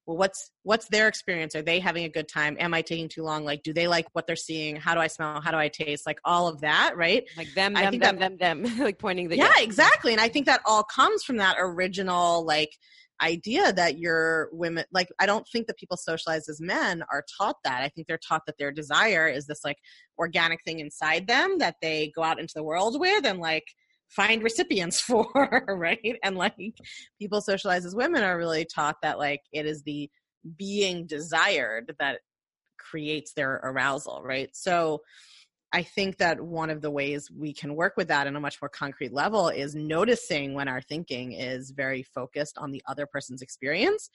well what's what's their experience? Are they having a good time? Am i taking too long? Like do they like what they're seeing? How do i smell? How do i taste? Like all of that right? Like them I them think them, that- them them [laughs] like pointing the yeah, exactly and i think that all comes from that original like idea that you're women like i don't think that people socialized as men are taught that. I think they're taught that their desire is this like organic thing inside them that they go out into the world with and like find recipients [laughs] for right? And like people socialize as women are really taught that like it is the being desired that creates their arousal right? So I think that one of the ways we can work with that on a much more concrete level is noticing when our thinking is very focused on the other person's experience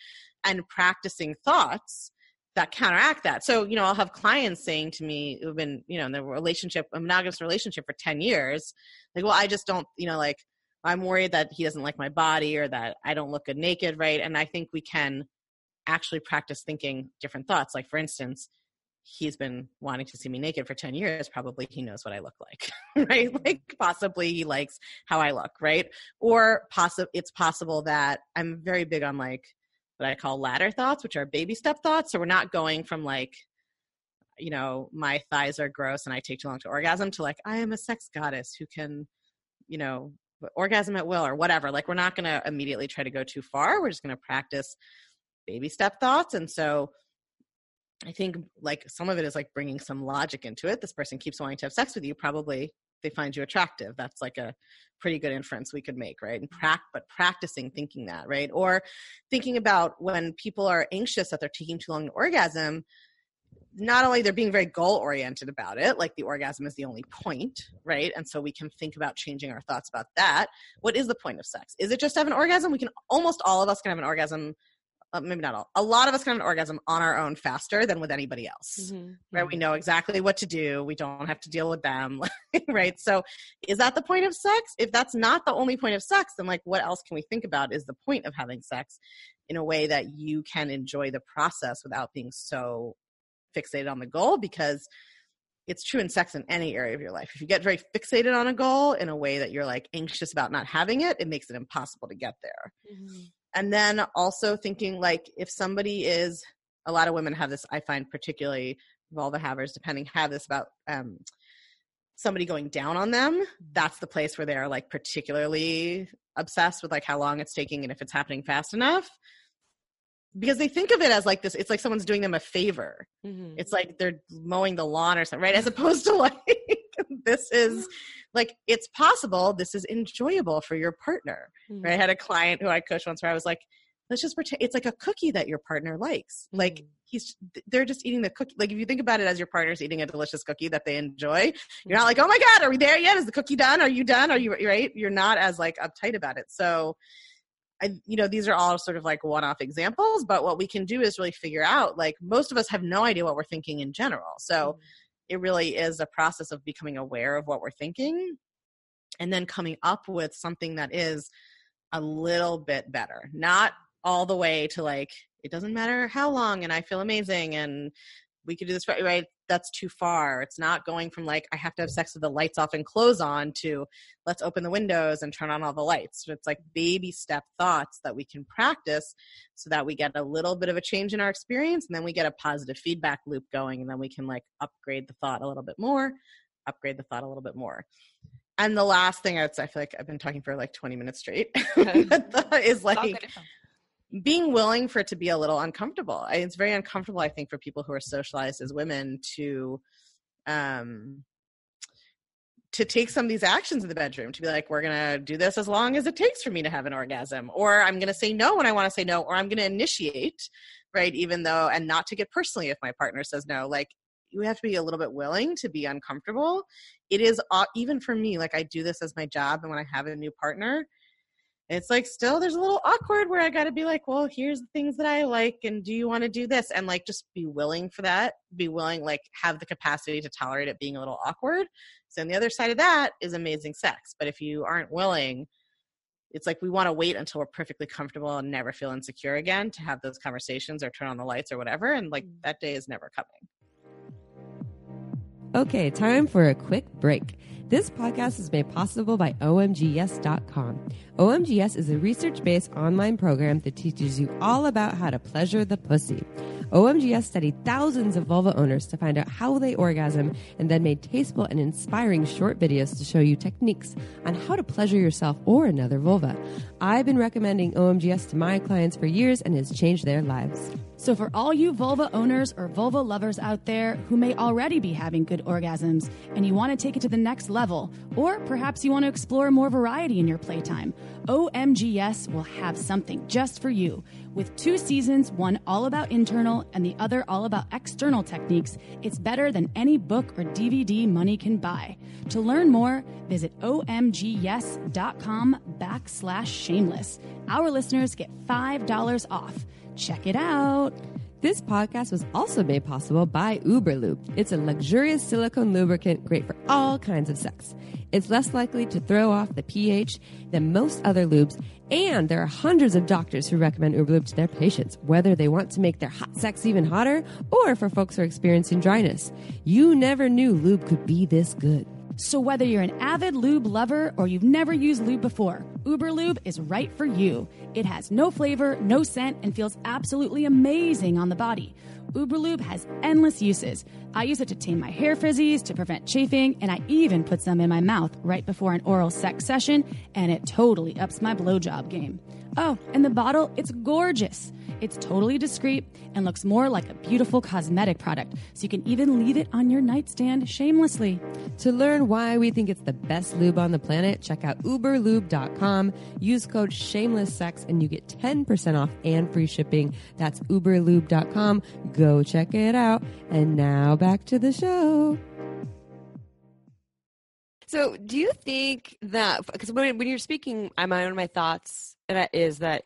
and practicing thoughts that counteract that. So, you know, I'll have clients saying to me who've been, you know, in the relationship, a monogamous relationship for 10 years, like, well, I just don't, you know, like, I'm worried that he doesn't like my body or that I don't look good naked, right? And I think we can actually practice thinking different thoughts. Like, for instance, he's been wanting to see me naked for 10 years probably he knows what i look like [laughs] right mm-hmm. like possibly he likes how i look right or possible it's possible that i'm very big on like what i call ladder thoughts which are baby step thoughts so we're not going from like you know my thighs are gross and i take too long to orgasm to like i am a sex goddess who can you know orgasm at will or whatever like we're not going to immediately try to go too far we're just going to practice baby step thoughts and so I think like some of it is like bringing some logic into it. This person keeps wanting to have sex with you. Probably they find you attractive. That's like a pretty good inference we could make, right? And mm-hmm. prac- but practicing thinking that, right? Or thinking about when people are anxious that they're taking too long to orgasm. Not only they're being very goal oriented about it, like the orgasm is the only point, right? And so we can think about changing our thoughts about that. What is the point of sex? Is it just to have an orgasm? We can almost all of us can have an orgasm uh, maybe not all, a lot of us can have an orgasm on our own faster than with anybody else, Mm-hmm. right? We know exactly what to do. We don't have to deal with them, [laughs] right? So, is that the point of sex? If that's not the only point of sex, then like, what else can we think about is the point of having sex in a way that you can enjoy the process without being so fixated on the goal? Because it's true in sex in any area of your life. If you get very fixated on a goal in a way that you're like anxious about not having it, it makes it impossible to get there. And then also thinking like if somebody is a lot of women have this, I find particularly vulva havers, depending, have this about um somebody going down on them. That's the place where they're like particularly obsessed with like how long it's taking and if it's happening fast enough. Because they think of it as like this, it's like someone's doing them a favor Mm-hmm. it's like they're mowing the lawn or something, right? As opposed to [laughs] like this is like it's possible this is enjoyable for your partner. Mm-hmm. Right? I had a client who I coached once where I was like, let's just pretend it's like a cookie that your partner likes. Like Mhm. he's they're just eating the cookie. Like if you think about it as your partner's eating a delicious cookie that they enjoy, you're not like, oh my god, are we there yet? Is the cookie done? Are you done? Are you right? You're not as like uptight about it. So. I, you know, these are all sort of like one off examples, but what we can do is really figure out like most of us have no idea what we're thinking in general. So it really is a process of becoming aware of what we're thinking and then coming up with something that is a little bit better. Not all the way to like, it doesn't matter how long and I feel amazing and we could do this right, right that's too far. It's not going from like i have to have sex with the lights off and clothes on to let's open the windows and turn on all the lights. So it's like baby step thoughts that we can practice so that we get a little bit of a change in our experience and then we get a positive feedback loop going and then we can like upgrade the thought a little bit more upgrade the thought a little bit more. And the last thing i'd say i feel like i've been talking for like 20 minutes straight [laughs] is like being willing for it to be a little uncomfortable. I- It's very uncomfortable, I think, for people who are socialized as women to um to take some of these actions in the bedroom to be like we're going to do this as long as it takes for me to have an orgasm or i'm going to say no when i want to say no or i'm going to initiate right even though and not to get personally if my partner says no like you have to be a little bit willing to be uncomfortable it is uh, even for me like i do this as my job and when i have a new partner it's like still there's a little awkward where I got to be like, well, here's the things that I like, and do you want to do this? And like, just be willing for that. Be willing, like, have the capacity to tolerate it being a little awkward. So, on the other side of that is amazing sex. But if you aren't willing, it's like we want to wait until we're perfectly comfortable and never feel insecure again to have those conversations or turn on the lights or whatever. And like, mm. that day is never coming. Okay, time for a quick break. This podcast is made possible by OMGYes.com. OMGYes is a research based online program that teaches you all about how to pleasure the pussy. OMGYes studied thousands of vulva owners to find out how they orgasm and then made tasteful and inspiring short videos to show you techniques on how to pleasure yourself or another vulva. I've been recommending OMGYes to my clients for years and has changed their lives. So, for all you vulva owners or vulva lovers out there who may already be having good orgasms and you want to take it to the next level, or perhaps you want to explore more variety in your playtime, OMGYes will have something just for you. With two seasons, one all about internal and the other all about external techniques, it's better than any book or DVD money can buy. To learn more, visit omgyes.com backslash shameless. Our listeners get $5 off. Check it out. This podcast was also made possible by Uberlube. It's a luxurious silicone lubricant great for all kinds of sex. It's less likely to throw off the pH than most other lubes, and there are hundreds of doctors who recommend Uberlube to their patients, whether they want to make their hot sex even hotter or for folks who are experiencing dryness. You never knew lube could be this good. So, whether you're an avid lube lover or you've never used lube before, Uberlube is right for you. It has no flavor, no scent, and feels absolutely amazing on the body. Uberlube has endless uses. I use it to tame my hair frizzies, to prevent chafing, and I even put some in my mouth right before an oral sex session, and it totally ups my blowjob game. Oh, and the bottle, it's gorgeous. It's totally discreet and looks more like a beautiful cosmetic product, so you can even leave it on your nightstand shamelessly. To learn why we think it's the best lube on the planet, check out uberlube.com. Use code shamelesssex and you get 10% off and free shipping. That's uberlube.com. Go check it out. And now back to the show. So, do you think that because when, when you're speaking, I'm one of my thoughts and that is that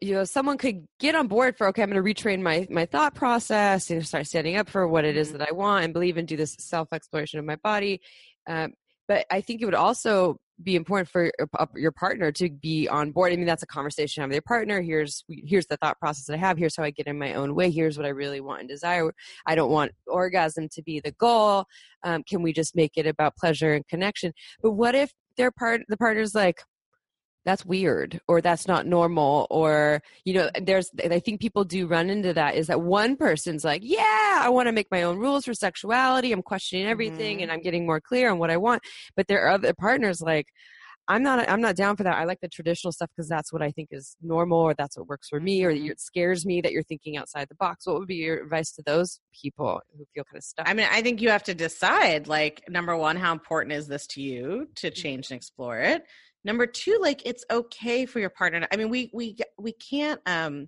you know, someone could get on board for okay, I'm going to retrain my my thought process and start standing up for what it is Mhm. that I want and believe and do this self exploration of my body. Um, but I think it would also be important for your- your partner to be on board. I mean, that's a conversation I have with your partner. Here's here's the thought process that I have. Here's how I get in my own way. Here's what I really want and desire. I don't want orgasm to be the goal. Um, can we just make it about pleasure and connection? But what if their part the partner's like, that's weird or that's not normal or you know there's i think people do run into that is that one person's like yeah i want to make my own rules for sexuality i'm questioning everything Mhm. and i'm getting more clear on what i want but there are other partners like i'm not i'm not down for that i like the traditional stuff because that's what i think is normal or that's what works for me or Mhm. it scares me that you're thinking outside the box what would be your advice to those people who feel kind of stuck I mean, I think you have to decide like number one, how important is this to you to change and explore it? Number two, like it's okay for your partner. To, I mean, we we we can't um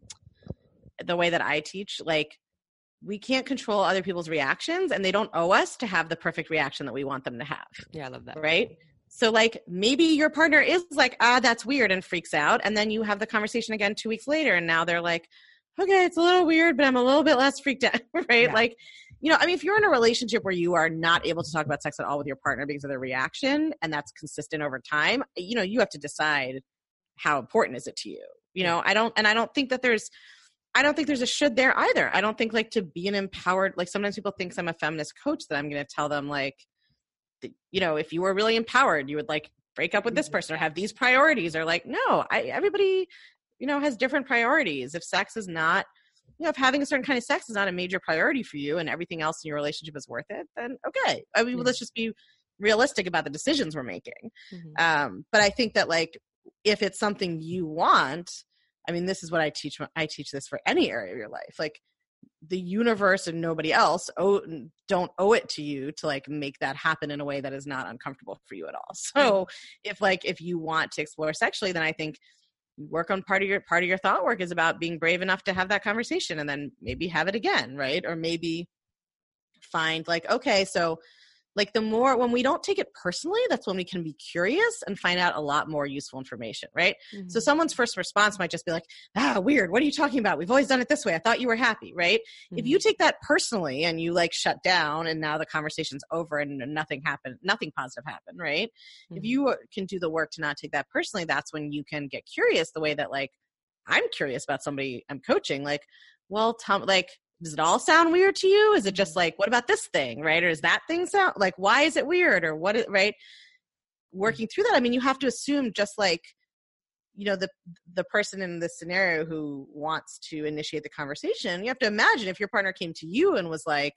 the way that I teach, like we can't control other people's reactions and they don't owe us to have the perfect reaction that we want them to have. yeah i love that Right? So like maybe your partner is like, ah, that's weird and freaks out. And then you have the conversation again two weeks later and now they're like, okay, it's a little weird, but I'm a little bit less freaked out. [laughs] Right. Yeah. Like, you know, I mean, if you're in a relationship where you are not able to talk about sex at all with your partner because of their reaction and that's consistent over time, you know, you have to decide how important is it to you. You know, I don't and I don't think that there's I don't think there's a should there either. I don't think like to be an empowered like sometimes people think I'm a feminist coach that I'm going to tell them like you know, if you were really empowered, you would like break up with this mm-hmm. person or have these priorities or like no, I everybody you know has different priorities. If sex is not you know, if having a certain kind of sex is not a major priority for you and everything else in your relationship is worth it, then okay. I mean, Yeah. let's just be realistic about the decisions we're making. Mhm. Um, but I think that like if it's something you want, I mean, this is what I teach. I teach this for any area of your life. Like the universe and nobody else owe, don't owe it to you to like make that happen in a way that is not uncomfortable for you at all. [laughs] So if like if you want to explore sexually, then I think work on part of your part of your thought work is about being brave enough to have that conversation and then maybe have it again, right? Or maybe find like okay, so like the more when we don't take it personally that's when we can be curious and find out a lot more useful information right? So someone's first response might just be like ah weird. What are you talking about? We've always done it this way. I thought you were happy right? If you take that personally and you like shut down and now the conversation's over and nothing happened nothing positive happened right? If Mhm. you uh, can do the work to not take that personally that's when you can get curious the way that like i'm curious about somebody i'm coaching like well tell like does it all sound weird to you? Is it just like what about this thing right? Or is that thing sound like why is it weird? Or what is, right? Working through that i mean you have to assume just like you know the the person in this scenario who wants to initiate the conversation you have to imagine if your partner came to you and was like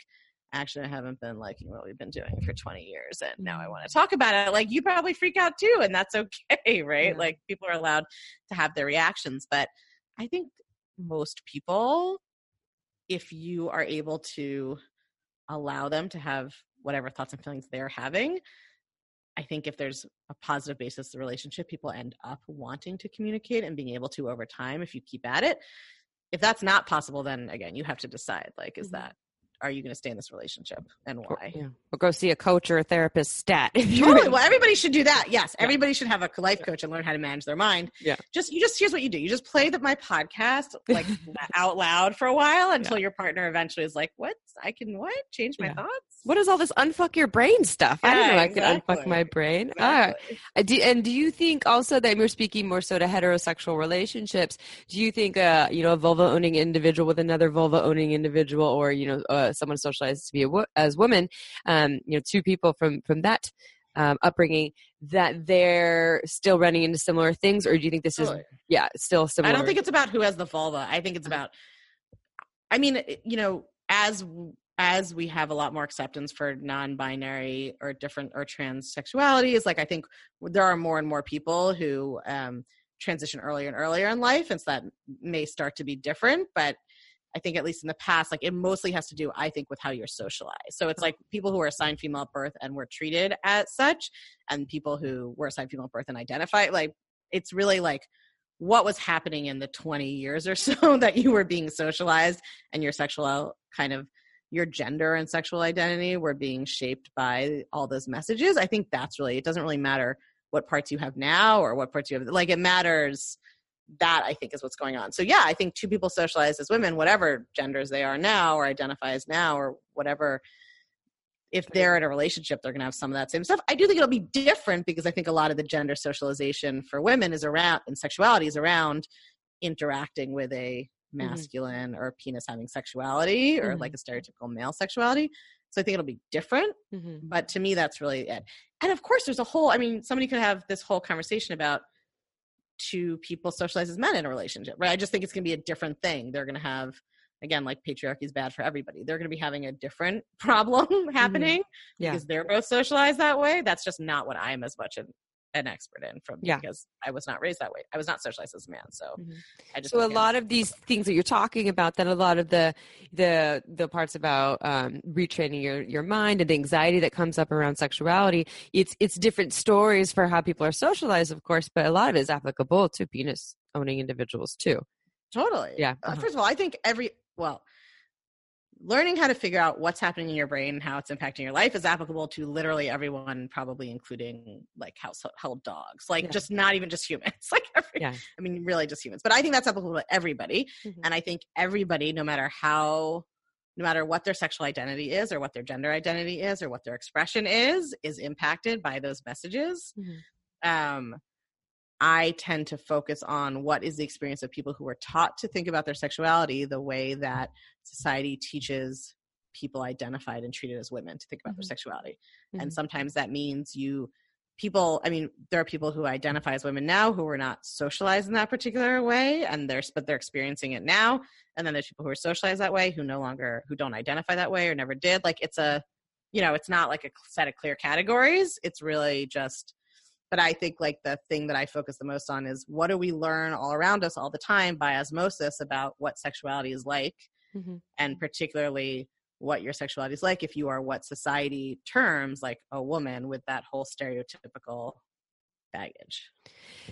actually i haven't been liking what we've been doing for 20 years and now i want to talk about it like you probably freak out too and that's okay [laughs] right? Yeah. like people are allowed to have their reactions but i think most people if you are able to allow them to have whatever thoughts and feelings they're having i think if there's a positive basis to the relationship people end up wanting to communicate and being able to over time if you keep at it if that's not possible then again you have to decide like is Mhm. that are you going to stay in this relationship and why yeah. or go see a coach or a therapist stat [laughs] Totally. Well, everybody should do that. Yes, Yeah. everybody should have a life coach and learn how to manage their mind. Yeah. Just you just here's what you do. You just play that my podcast like [laughs] out loud for a while until your partner eventually is like, "What? I can what? Change my Yeah. thoughts?" what is all this unfuck your brain stuff? I don't Yeah, know. I can unfuck my brain. Exactly. Uh, do, and do you think also that we're speaking more so to heterosexual relationships? Do you think, uh, you know, a vulva owning individual with another vulva owning individual, or you know, uh, someone socialized to be a wo- as women, um, you know, two people from from that um, upbringing, that they're still running into similar things, or do you think this is, yeah, still similar? I don't think it's about who has the vulva. I think it's about. I mean, you know, as as we have a lot more acceptance for non-binary or different or transsexualities, like I think there are more and more people who um, transition earlier and earlier in life, and so that may start to be different. But I think at least in the past, like it mostly has to do, I think, with how you're socialized. So it's like people who are assigned female at birth and were treated as such, and people who were assigned female at birth and identify like it's really like what was happening in the 20 years or [laughs] so that you were being socialized and your sexual kind of your gender and sexual identity were being shaped by all those messages i think that's really it doesn't really matter what parts you have now or what parts you have like it matters that I think is what's going on. So yeah, I think two people socialize as women, whatever genders they are now or identify as now or whatever. If they're in a relationship, they're going to have some of that same stuff. I do think it'll be different because I think a lot of the gender socialization for women is around and sexuality is around interacting with a masculine mm-hmm. or penis having sexuality or mm-hmm. like a stereotypical male sexuality. So I think it'll be different. Mm-hmm. But to me, that's really it. And of course, there's a whole, I mean, somebody could have this whole conversation about two people socialize as men in a relationship, right? I just think it's going to be a different thing. They're going to have, again, like patriarchy is bad for everybody. They're going to be having a different [laughs] problem mm-hmm. happening mm-hmm. yeah. because they're both socialized that way. That's just not what I'm as much an an expert in from yeah. because I was not raised that way. I was not socialized as a man. So mm-hmm. I just So a lot of these things that you're talking about, then a lot of the the the parts about um, retraining your your mind and the anxiety that comes up around sexuality, it's it's different stories for how people are socialized, of course, but a lot of it is applicable to penis owning individuals too. Totally. Yeah. Uh, uh-huh. first of all, I think every well, learning how to figure out what's happening in your brain and how it's impacting your life is applicable to literally everyone probably including like household dogs like yeah. just not even just humans [laughs] like every, yeah. i mean really just humans but i think that's applicable to everybody mm-hmm. and i think everybody no matter how no matter what their sexual identity is or what their gender identity is or what their expression is is impacted by those messages mm-hmm. um I tend to focus on what is the experience of people who are taught to think about their sexuality the way that society teaches people identified and treated as women to think about mm-hmm. their sexuality. Mm-hmm. And sometimes that means you people i mean there are people who identify as women now who were not socialized in that particular way and they're but they're experiencing it now and then there's people who are socialized that way who no longer who don't identify that way or never did like it's a you know it's not like a set of clear categories it's really just but i think like the thing that i focus the most on is what do we learn all around us all the time by osmosis about what sexuality is like mm-hmm. and particularly what your sexuality is like if you are what society terms like a woman with that whole stereotypical baggage.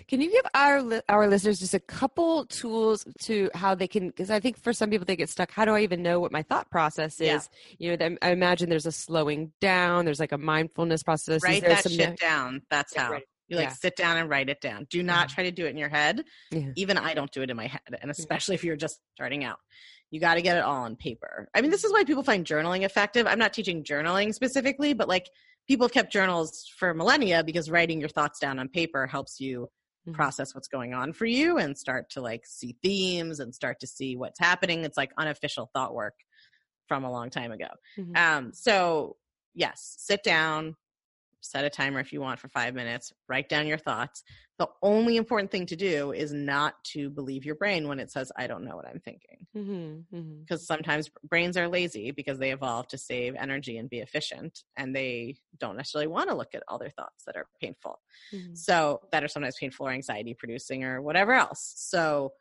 Can you give our our listeners just a couple tools to how they can? Because I think for some people they get stuck. How do I even know what my thought process is? Yeah. You know, I imagine there's a slowing down. There's like a mindfulness process. Write that shit down. That's yeah, how. Right. You like yeah. sit down and write it down. Do not try to do it in your head. Even I don't do it in my head, and especially if you're just starting out. You got to get it all on paper. I mean, this is why people find journaling effective. I'm not teaching journaling specifically, but like people have kept journals for millennia because writing your thoughts down on paper helps you mm-hmm. process what's going on for you and start to like see themes and start to see what's happening. It's like unofficial thought work from a long time ago. Mm-hmm. Um, so yes, sit down, set a timer if you want for five minutes, write down your thoughts. The only important thing to do is not to believe your brain when it says, I don't know what I'm thinking. Because mm-hmm, mm-hmm. sometimes brains are lazy because they evolved to save energy and be efficient, and they don't necessarily want to look at all their thoughts that are painful. Mm-hmm. So, that are sometimes painful or anxiety producing or whatever else. So,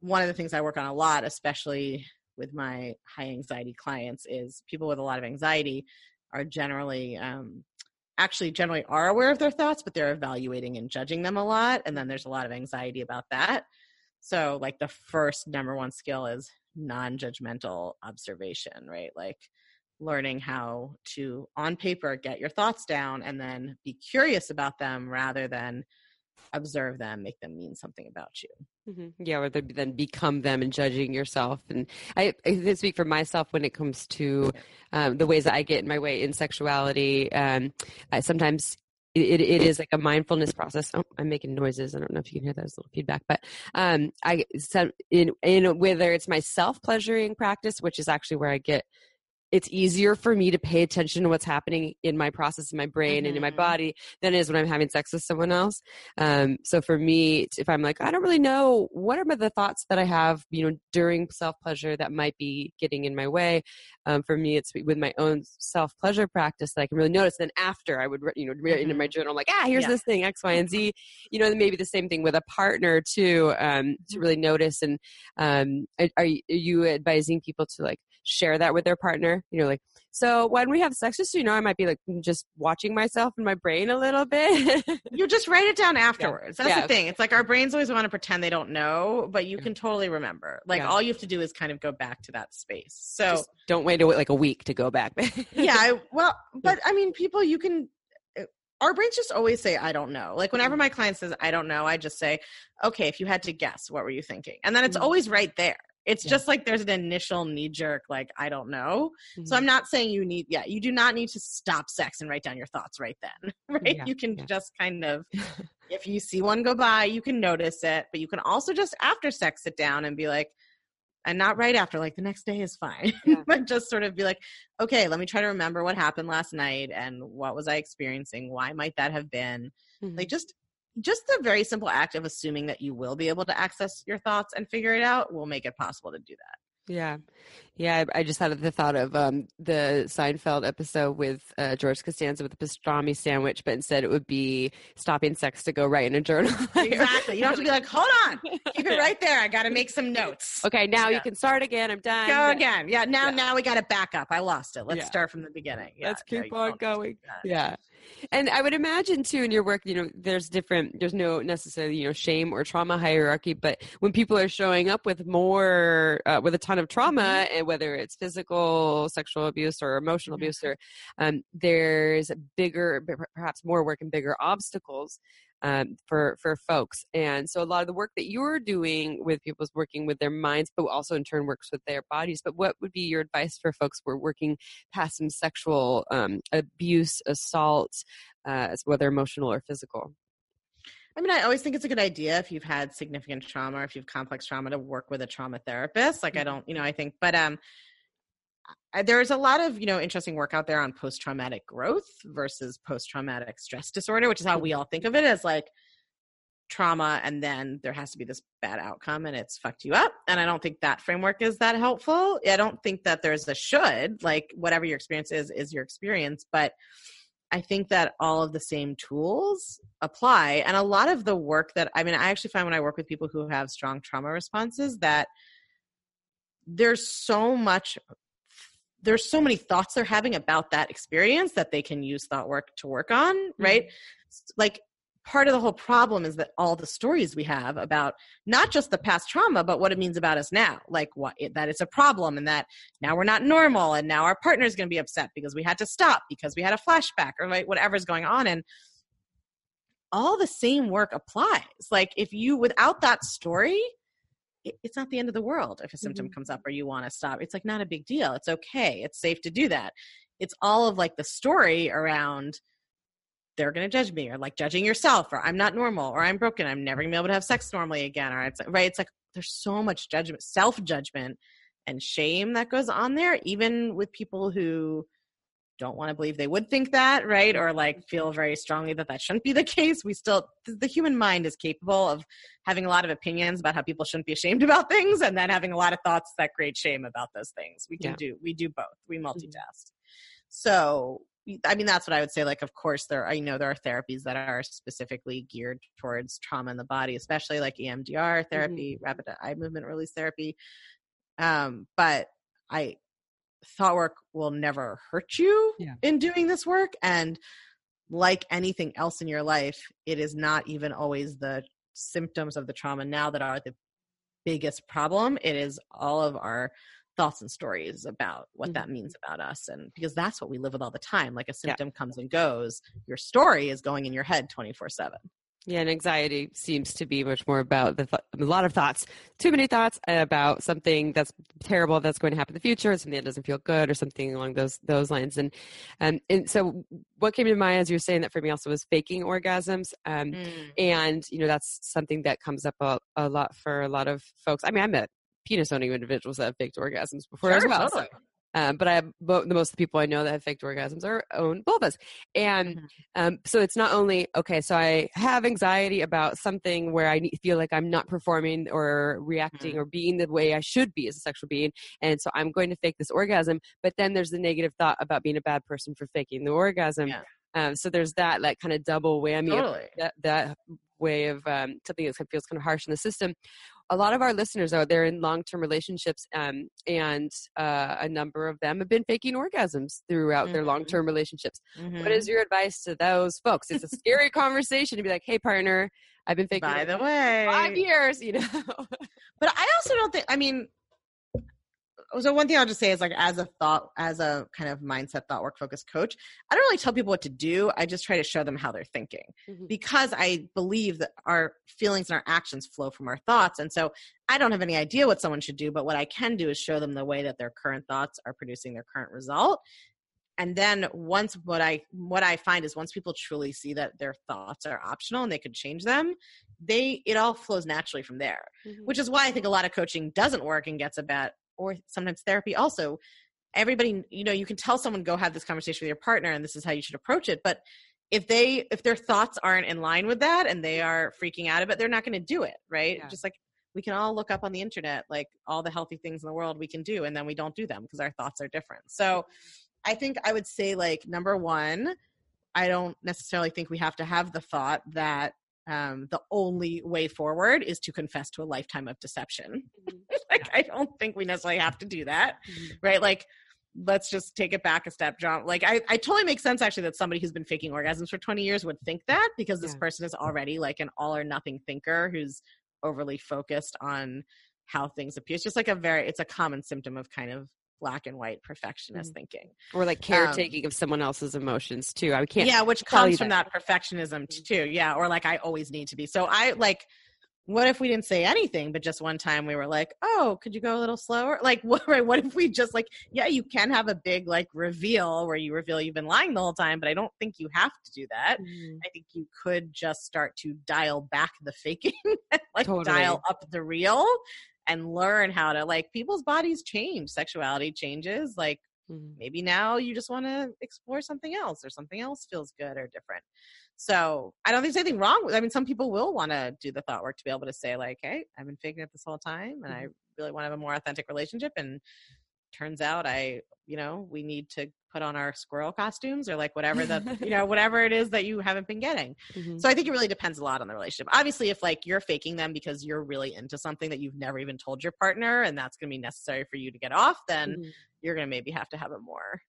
one of the things I work on a lot, especially with my high anxiety clients, is people with a lot of anxiety are generally um, actually generally are aware of their thoughts, but they're evaluating and judging them a lot. And then there's a lot of anxiety about that. So, like, the first number one skill is non judgmental observation, right? Like, learning how to, on paper, get your thoughts down and then be curious about them rather than observe them, make them mean something about you. Mm-hmm. Yeah, or then become them and judging yourself. And I, I speak for myself when it comes to um, the ways that I get in my way in sexuality. Um, I sometimes it, it is like a mindfulness process. Oh, I'm making noises. I don't know if you can hear that as a little feedback, but um, I in in whether it's my self pleasuring practice, which is actually where I get it's easier for me to pay attention to what's happening in my process in my brain mm-hmm. and in my mm-hmm. body than it is when I'm having sex with someone else. Um, so for me, if I'm like, I don't really know what are the thoughts that I have, you know, during self pleasure that might be getting in my way. Um, for me, it's with my own self pleasure practice that I can really notice. Then after I would, you know, write into my mm-hmm. journal, like, ah, here's yeah. this thing, X, Y, and Z. You know, maybe the same thing with a partner too, um, to mm-hmm. really notice. And um, are, are you advising people to like share that with their partner. You know, like, so when we have sex, just so you know, I might be like just watching myself in my brain a little bit. [laughs] you just write it down afterwards. Yeah. That's yeah. the thing. It's like our brains always want to pretend they don't know, but you can totally remember. Like yeah. all you have to do is kind of go back to that space. So just don't wait like a week to go back. [laughs] yeah. I, well, but I mean, people, you can our brains just always say i don't know like whenever my client says i don't know i just say okay if you had to guess what were you thinking and then it's Mhm. always right there it's Yeah. just like there's an initial knee jerk like i don't know so Mhm. i'm not saying you need yeah you do not need to stop sex and write down your thoughts right then [laughs] right Yeah, you can yeah. just kind of [laughs] if you see one go by you can notice it but you can also just after sex sit down and be like and not right after like the next day is fine [laughs] but just sort of be like okay let me try to remember what happened last night and what was i experiencing why might that have been Mhm. like just just the very simple act of assuming that you will be able to access your thoughts and figure it out will make it possible to do that Yeah, yeah. I, I just had the thought of um, the Seinfeld episode with uh, George Costanza with the pastrami sandwich, but instead it would be stopping sex to go write in a journal. [laughs] exactly you don't have to be like hold on keep it right there i gotta make some notes Okay, now you can start again. I'm done. go Yeah. again yeah now Yeah. now we gotta back up i lost it let's Yeah. start from the beginning yeah, Let's keep on don't need to do going. Yeah. And I would imagine too in your work, you know, there's different there's no necessarily, you know, shame or trauma hierarchy, but when people are showing up with more uh, with a ton of trauma Mm-hmm. and whether it's physical, sexual abuse or emotional Mhm. abuse or um, there's bigger perhaps more work and bigger obstacles um, for for folks. And so a lot of the work that you're doing with people is working with their minds, but also in turn works with their bodies. But what would be your advice for folks who are working past some sexual um, abuse, assault, uh, whether emotional or physical? I mean, I always think it's a good idea if you've had significant trauma or if you've complex trauma to work with a trauma therapist. Like, I don't, you know, I think, but um, there's a lot of you know interesting work out there on post traumatic growth versus post traumatic stress disorder, which is how we mm-hmm. all think of it as like trauma, and then there has to be this bad outcome, and it's fucked you up. And I don't think that framework is that helpful. I don't think that there's a should like whatever your experience is is your experience, but I think that all of the same tools apply. And a lot of the work that, I mean, I actually find when I work with people who have strong trauma responses that there's so much, there's so many thoughts they're having about that experience that they can use thought work to work on, mm-hmm. right? Like, part of the whole problem is that all the stories we have about not just the past trauma but what it means about us now like what it, that it's a problem and that now we're not normal and now our partner's going to be upset because we had to stop because we had a flashback or like whatever's going on. And all the same work applies. Like if you without that story it's not the end of the world if a symptom mm-hmm. comes up or you want to stop. It's like not a big deal. It's okay. It's safe to do that. It's all of like the story around they're going to judge me or like judging yourself or i'm not normal or i'm broken. I'm never going to be able to have sex normally again or it's right? It's like there's so much judgment self judgment and shame that goes on there even with people who don't want to believe they would think that right or like feel very strongly that that shouldn't be the [laughs] case we still the human mind is capable of having a lot of opinions about how people shouldn't be ashamed about [laughs] things and then having a lot of thoughts that create shame about those things we can Yeah. do we do both we multitask so I mean, that's what I would say. Like, of course, there I know there are therapies that are specifically geared towards trauma in the body, especially like EMDR therapy, rapid eye movement release therapy. Um, but I thought work will never hurt you Yeah. in doing this work, and like anything else in your life, it is not even always the symptoms of the trauma now that are the biggest problem. It is all of our thoughts and stories about what mm-hmm. that means about us and because that's what we live with all the time like a symptom comes and goes your story is going in your head 24 7 Yeah, and anxiety seems to be much more about the th- a lot of thoughts, too many thoughts about something that's terrible that's going to happen in the future, something that doesn't feel good, or something along those those lines. And um, and so what came to mind as you were saying that for me also was faking orgasms. Um, and you know that's something that comes up a, a lot for a lot of folks. I mean, I met penis owning individuals that have faked orgasms before as well. totally. So, um, but I have the most of the people I know that have faked orgasms are own vulvas, and Mhm. um, so it's not only okay. So I have anxiety about something where I feel like I'm not performing or reacting Mhm. or being the way I should be as a sexual being, and so I'm going to fake this orgasm. But then there's the negative thought about being a bad person for faking the orgasm. Yeah. Um, so there's that like kind of double whammy totally that that way of um, something that feels kind of harsh in the system. A lot of our listeners are they're in long term relationships, um, and uh, a number of them have been faking orgasms throughout their Mhm. long term relationships. Mhm. What is your advice to those folks? It's a scary conversation to be like, "Hey, partner, I've been faking by the way five years," you know. [laughs] But I also don't think. I mean, so one thing I'll just say is like as a thought, as a kind of mindset, thought work focused coach, I don't really tell people what to do. I just try to show them how they're thinking Mhm. because I believe that our feelings and our actions flow from our thoughts. And so I don't have any idea what someone should do, but what I can do is show them the way that their current thoughts are producing their current result. And then once what I what I find is once people truly see that their thoughts are optional and they could change them, they it all flows naturally from there Mhm. which is why I think a lot of coaching doesn't work and gets a bad, or sometimes therapy also. Everybody, you know, you can tell someone go have this conversation with your partner and this is how you should approach it. But if they, if their thoughts aren't in line with that and they are freaking out about, it, they're not going to do it, right? Yeah. Just like we can all look up on the internet like all the healthy things in the world we can do, and then we don't do them because our thoughts are different. So I think I would say like number one, I don't necessarily think we have to have the thought that um, the only way forward is to confess to a lifetime of deception. Mhm. [laughs] like, I don't think we necessarily have to do that, Mhm. right? Like, let's just take it back a step, John. Like, I, I totally make sense actually that somebody who's been faking orgasms for 20 years would think that because this Yeah. person is already like an all or nothing thinker who's overly focused on how things appear. It's just like a very, it's a common symptom of kind of black and white perfectionist mm-hmm. thinking. or like um caretaking of someone else's emotions too. I can't. yeah which comes from that, perfectionism mm-hmm. too yeah or like i always need to be so i like what if we didn't say anything but just one time we were like oh could you go a little slower [laughs] like what right what if we just like yeah you can have a big like reveal where you reveal you've been lying the whole time but i don't think you have to do that Mhm. i think you could just start to dial back the faking [laughs] like Totally. dial up the real and learn how to like people's bodies change sexuality changes like Mhm. maybe now you just want to explore something else or something else feels good or different so i don't think there's anything wrong with i mean some people will want to do the thought work to be able to say like hey i've been faking it this whole time and i really want to have a more authentic relationship and turns out i you know we need to put on our squirrel costumes or like whatever the [laughs] you know whatever it is that you haven't been getting Mhm. so I think it really depends a lot on the relationship. Obviously, if like you're faking them because you're really into something that you've never even told your partner and that's going to be necessary for you to get off, then Mhm. you're going to maybe have to have a more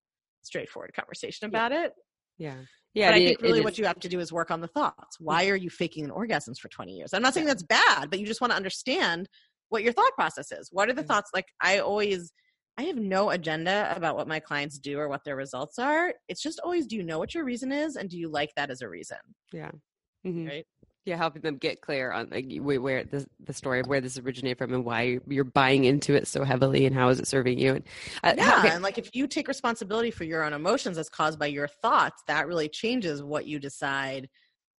straightforward conversation about it. Yeah. Yeah. but I think really what you have to do is work on the thoughts. Why are you faking an orgasms for 20 years? I'm not saying that's bad, but you just want to understand what your thought process is. What are the Yeah. thoughts? Like I always I have no agenda about what my clients do or what their results are. It's just always do you know what your reason is and do you like that as a reason? Yeah. Mhm. Right? Yeah, helping them get clear on like where, where the the story of where this originated from and why you're buying into it so heavily and how is it serving you and uh, Yeah, okay, and like if you take responsibility for your own emotions as caused by your thoughts, that really changes what you decide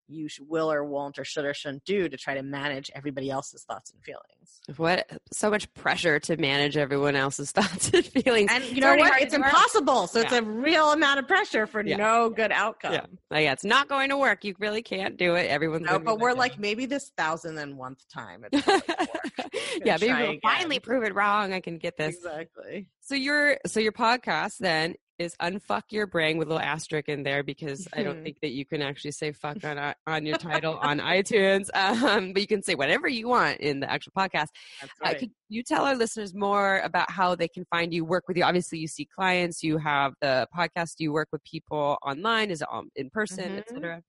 you will or won't or should or shouldn't do to try to manage everybody else's thoughts and feelings. what so much pressure to manage everyone else's [laughs] thoughts and feelings. And you It's know what? It's to work. impossible. So it's a real amount of pressure for Yeah. no good outcome. Yeah. Like, yeah, it's not going to work. You really can't do it. Everyone's No, but we're oh. like maybe this thousand and one time. It's not gonna work. [laughs] yeah, maybe we'll finally prove it wrong. I can get this. exactly. So your so your podcast then is unfuck your brain with a little asterisk in there because I don't Mhm. think that you can actually say fuck on uh, on your title on [laughs] iTunes, um, but you can say whatever you want in the actual podcast. That's Uh, could you tell our listeners more about how they can find you, work with you? Obviously, you see clients, you have the podcast, you work with people online, is it in person, Mhm. etc.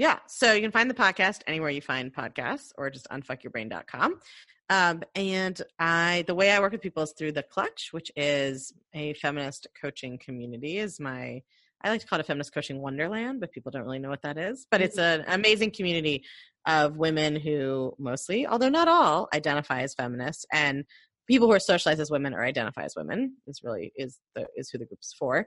Yeah. So you can find the podcast anywhere you find podcasts or just unfuckyourbrain.com. Um, and I, the way I work with people is through the clutch, which is a feminist coaching community is my, I like to call it a feminist coaching wonderland, but people don't really know what that is, but it's an amazing community of women who mostly, although not all identify as feminists and people who are socialized as women or identify as women is really, is the, is who the group is for.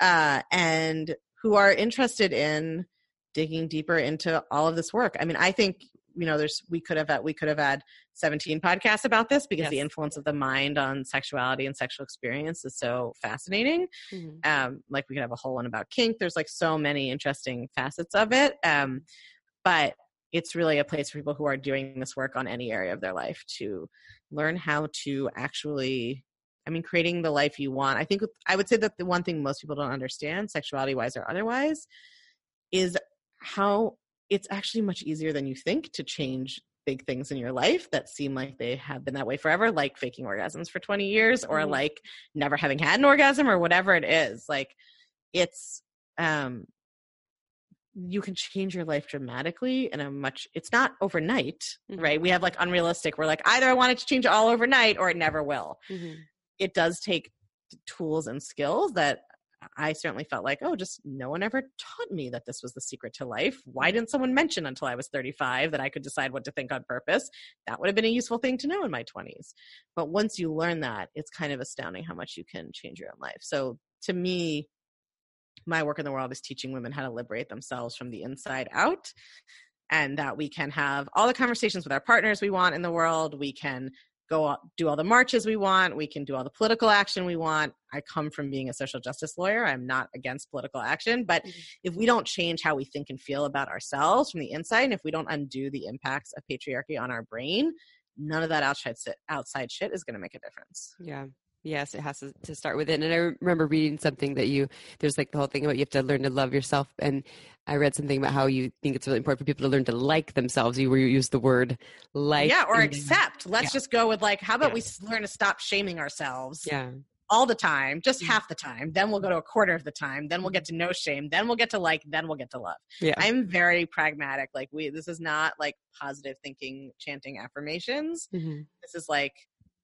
Uh, and who are interested in digging deeper into all of this work. I mean, I think you know, there's we could have had, we could have had 17 podcasts about this because the influence of the mind on sexuality and sexual experience is so fascinating. Um, like we could have a whole one about kink. There's like so many interesting facets of it. Um, but it's really a place for people who are doing this work on any area of their life to learn how to actually I mean, creating the life you want. I think I would say that the one thing most people don't understand, sexuality wise or otherwise, is how it's actually much easier than you think to change big things in your life that seem like they have been that way forever, like faking orgasms for 20 years or Mhm. like never having had an orgasm or whatever it is. Like it's, um, you can change your life dramatically in a much it's not overnight Mhm. right we have like unrealistic we're like either i want it to change all overnight or it never will Mhm. it does take tools and skills that I certainly felt like, oh, just no one ever taught me that this was the secret to life. Why mm-hmm. didn't someone mention until I was 35 that I could decide what to think on purpose? That would have been a useful thing to know in my 20s. But once you learn that, it's kind of astounding how much you can change your own life. So to me, my work in the world is teaching women how to liberate themselves from the inside out and that we can have all the conversations with our partners we want in the world. We can go do all the marches we want. We can do all the political action we want. I come from being a social justice lawyer. I'm not against political action, but mm-hmm. if we don't change how we think and feel about ourselves from the inside, and if we don't undo the impacts of patriarchy on our brain, none of that outside outside shit is going to make a difference. Yeah. Yes, it has to, to start within. And I remember reading something that you, there's like the whole thing about you have to learn to love yourself. And I read something about how you think it's really important for people to learn to like themselves. You where you use the word like. Yeah, or accept. Let's yeah. just go with like, how about yeah. we learn to stop shaming ourselves? Yeah. All the time, just half the time. Then we'll go to a quarter of the time. Then we'll get to no shame. Then we'll get to like. Then we'll get to love. Yeah. I'm very pragmatic. Like we, this is not like positive thinking, chanting affirmations. Mm-hmm. This is like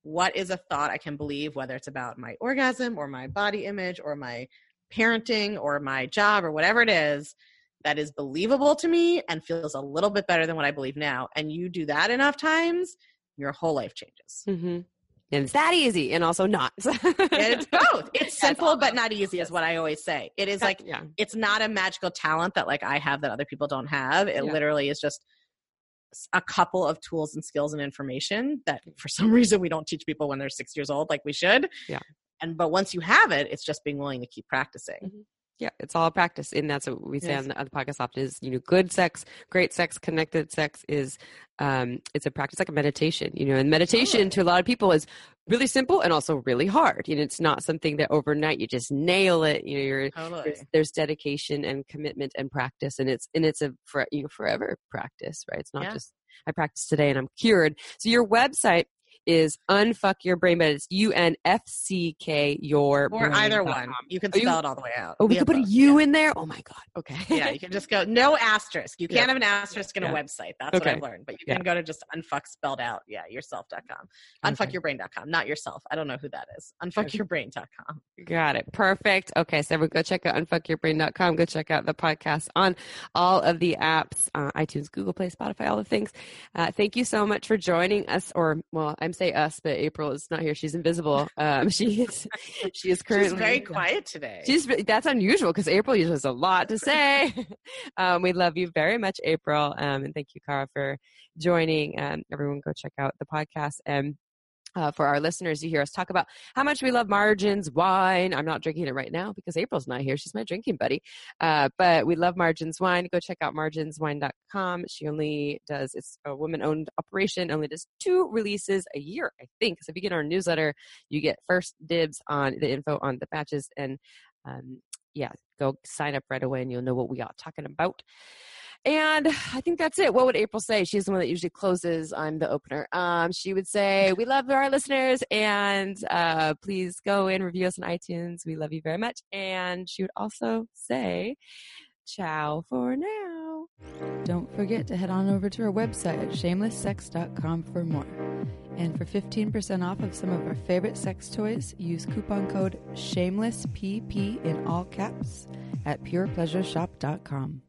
what is a thought I can believe, whether it's about my orgasm or my body image or my parenting or my job or whatever it is that is believable to me and feels a little bit better than what I believe now. And you do that enough times, your whole life changes. Mm-hmm. And it's that easy and also not. [laughs] it's both. It's simple but not easy is what I always say. It is like yeah. it's not a magical talent that like I have that other people don't have. It yeah. literally is just a couple of tools and skills and information that for some [laughs] reason we don't teach people when they're six years old like we should. Yeah. And but once you have it, it's just being willing to keep practicing. Mm-hmm. Yeah, it's all practice, and that's what we say yes. on, the, on the podcast often is you know good sex, great sex, connected sex is um it's a practice like a meditation, you know, and meditation to a lot of people is really simple and also really hard. You know, it's not something that overnight you just nail it. You know, you're totally. there's, there's, dedication and commitment and practice, and it's and it's a for, you know forever practice, right? It's not yeah. just I practice today and I'm cured. So your website is unfuck your brain, but it's U N F C K your or either one. You can spell you, it all the way out. Oh, we, we can put both. a U yeah. in there. Oh my god. Okay. [laughs] yeah, you can just go no asterisk. You can't yeah. have an asterisk in yeah. a website. That's okay. what I've learned. But you can go to just unfuck spelled out. Yeah, yourself.com. Unfuckyourbrain.com. Not yourself. I don't know who that is. Unfuckyourbrain.com. Got it. Perfect. Okay, so everyone go check out unfuckyourbrain.com. Go check out the podcast on all of the apps, uh, iTunes, Google Play, Spotify, all the things. Uh, thank you so much for joining us. Or well, I'm say us, but April is not here. She's invisible. Um, [laughs] she is she is currently she's very quiet today. She's that's unusual because April usually has a lot to say. [laughs] um, we love you very much, April, um, and thank you, Kara, for joining. Um, everyone, go check out the podcast and uh, for our listeners, you hear us talk about how much we love Margins wine. I'm not drinking it right now because April's not here. She's my drinking buddy. Uh, but we love Margins wine. Go check out marginswine.com. She only does, it's a woman owned operation, only does two releases a year, I think. So if you get our newsletter, you get first dibs on the info on the batches. And um, yeah, go sign up right away and you'll know what we are talking about. And I think that's it. What would April say? She's the one that usually closes. I'm the opener. Um, she would say, We love our listeners and uh, please go and review us on iTunes. We love you very much. And she would also say, Ciao for now. Don't forget to head on over to our website at shamelesssex.com for more. And for 15% off of some of our favorite sex toys, use coupon code SHAMELESSPP in all caps at purepleasureshop.com.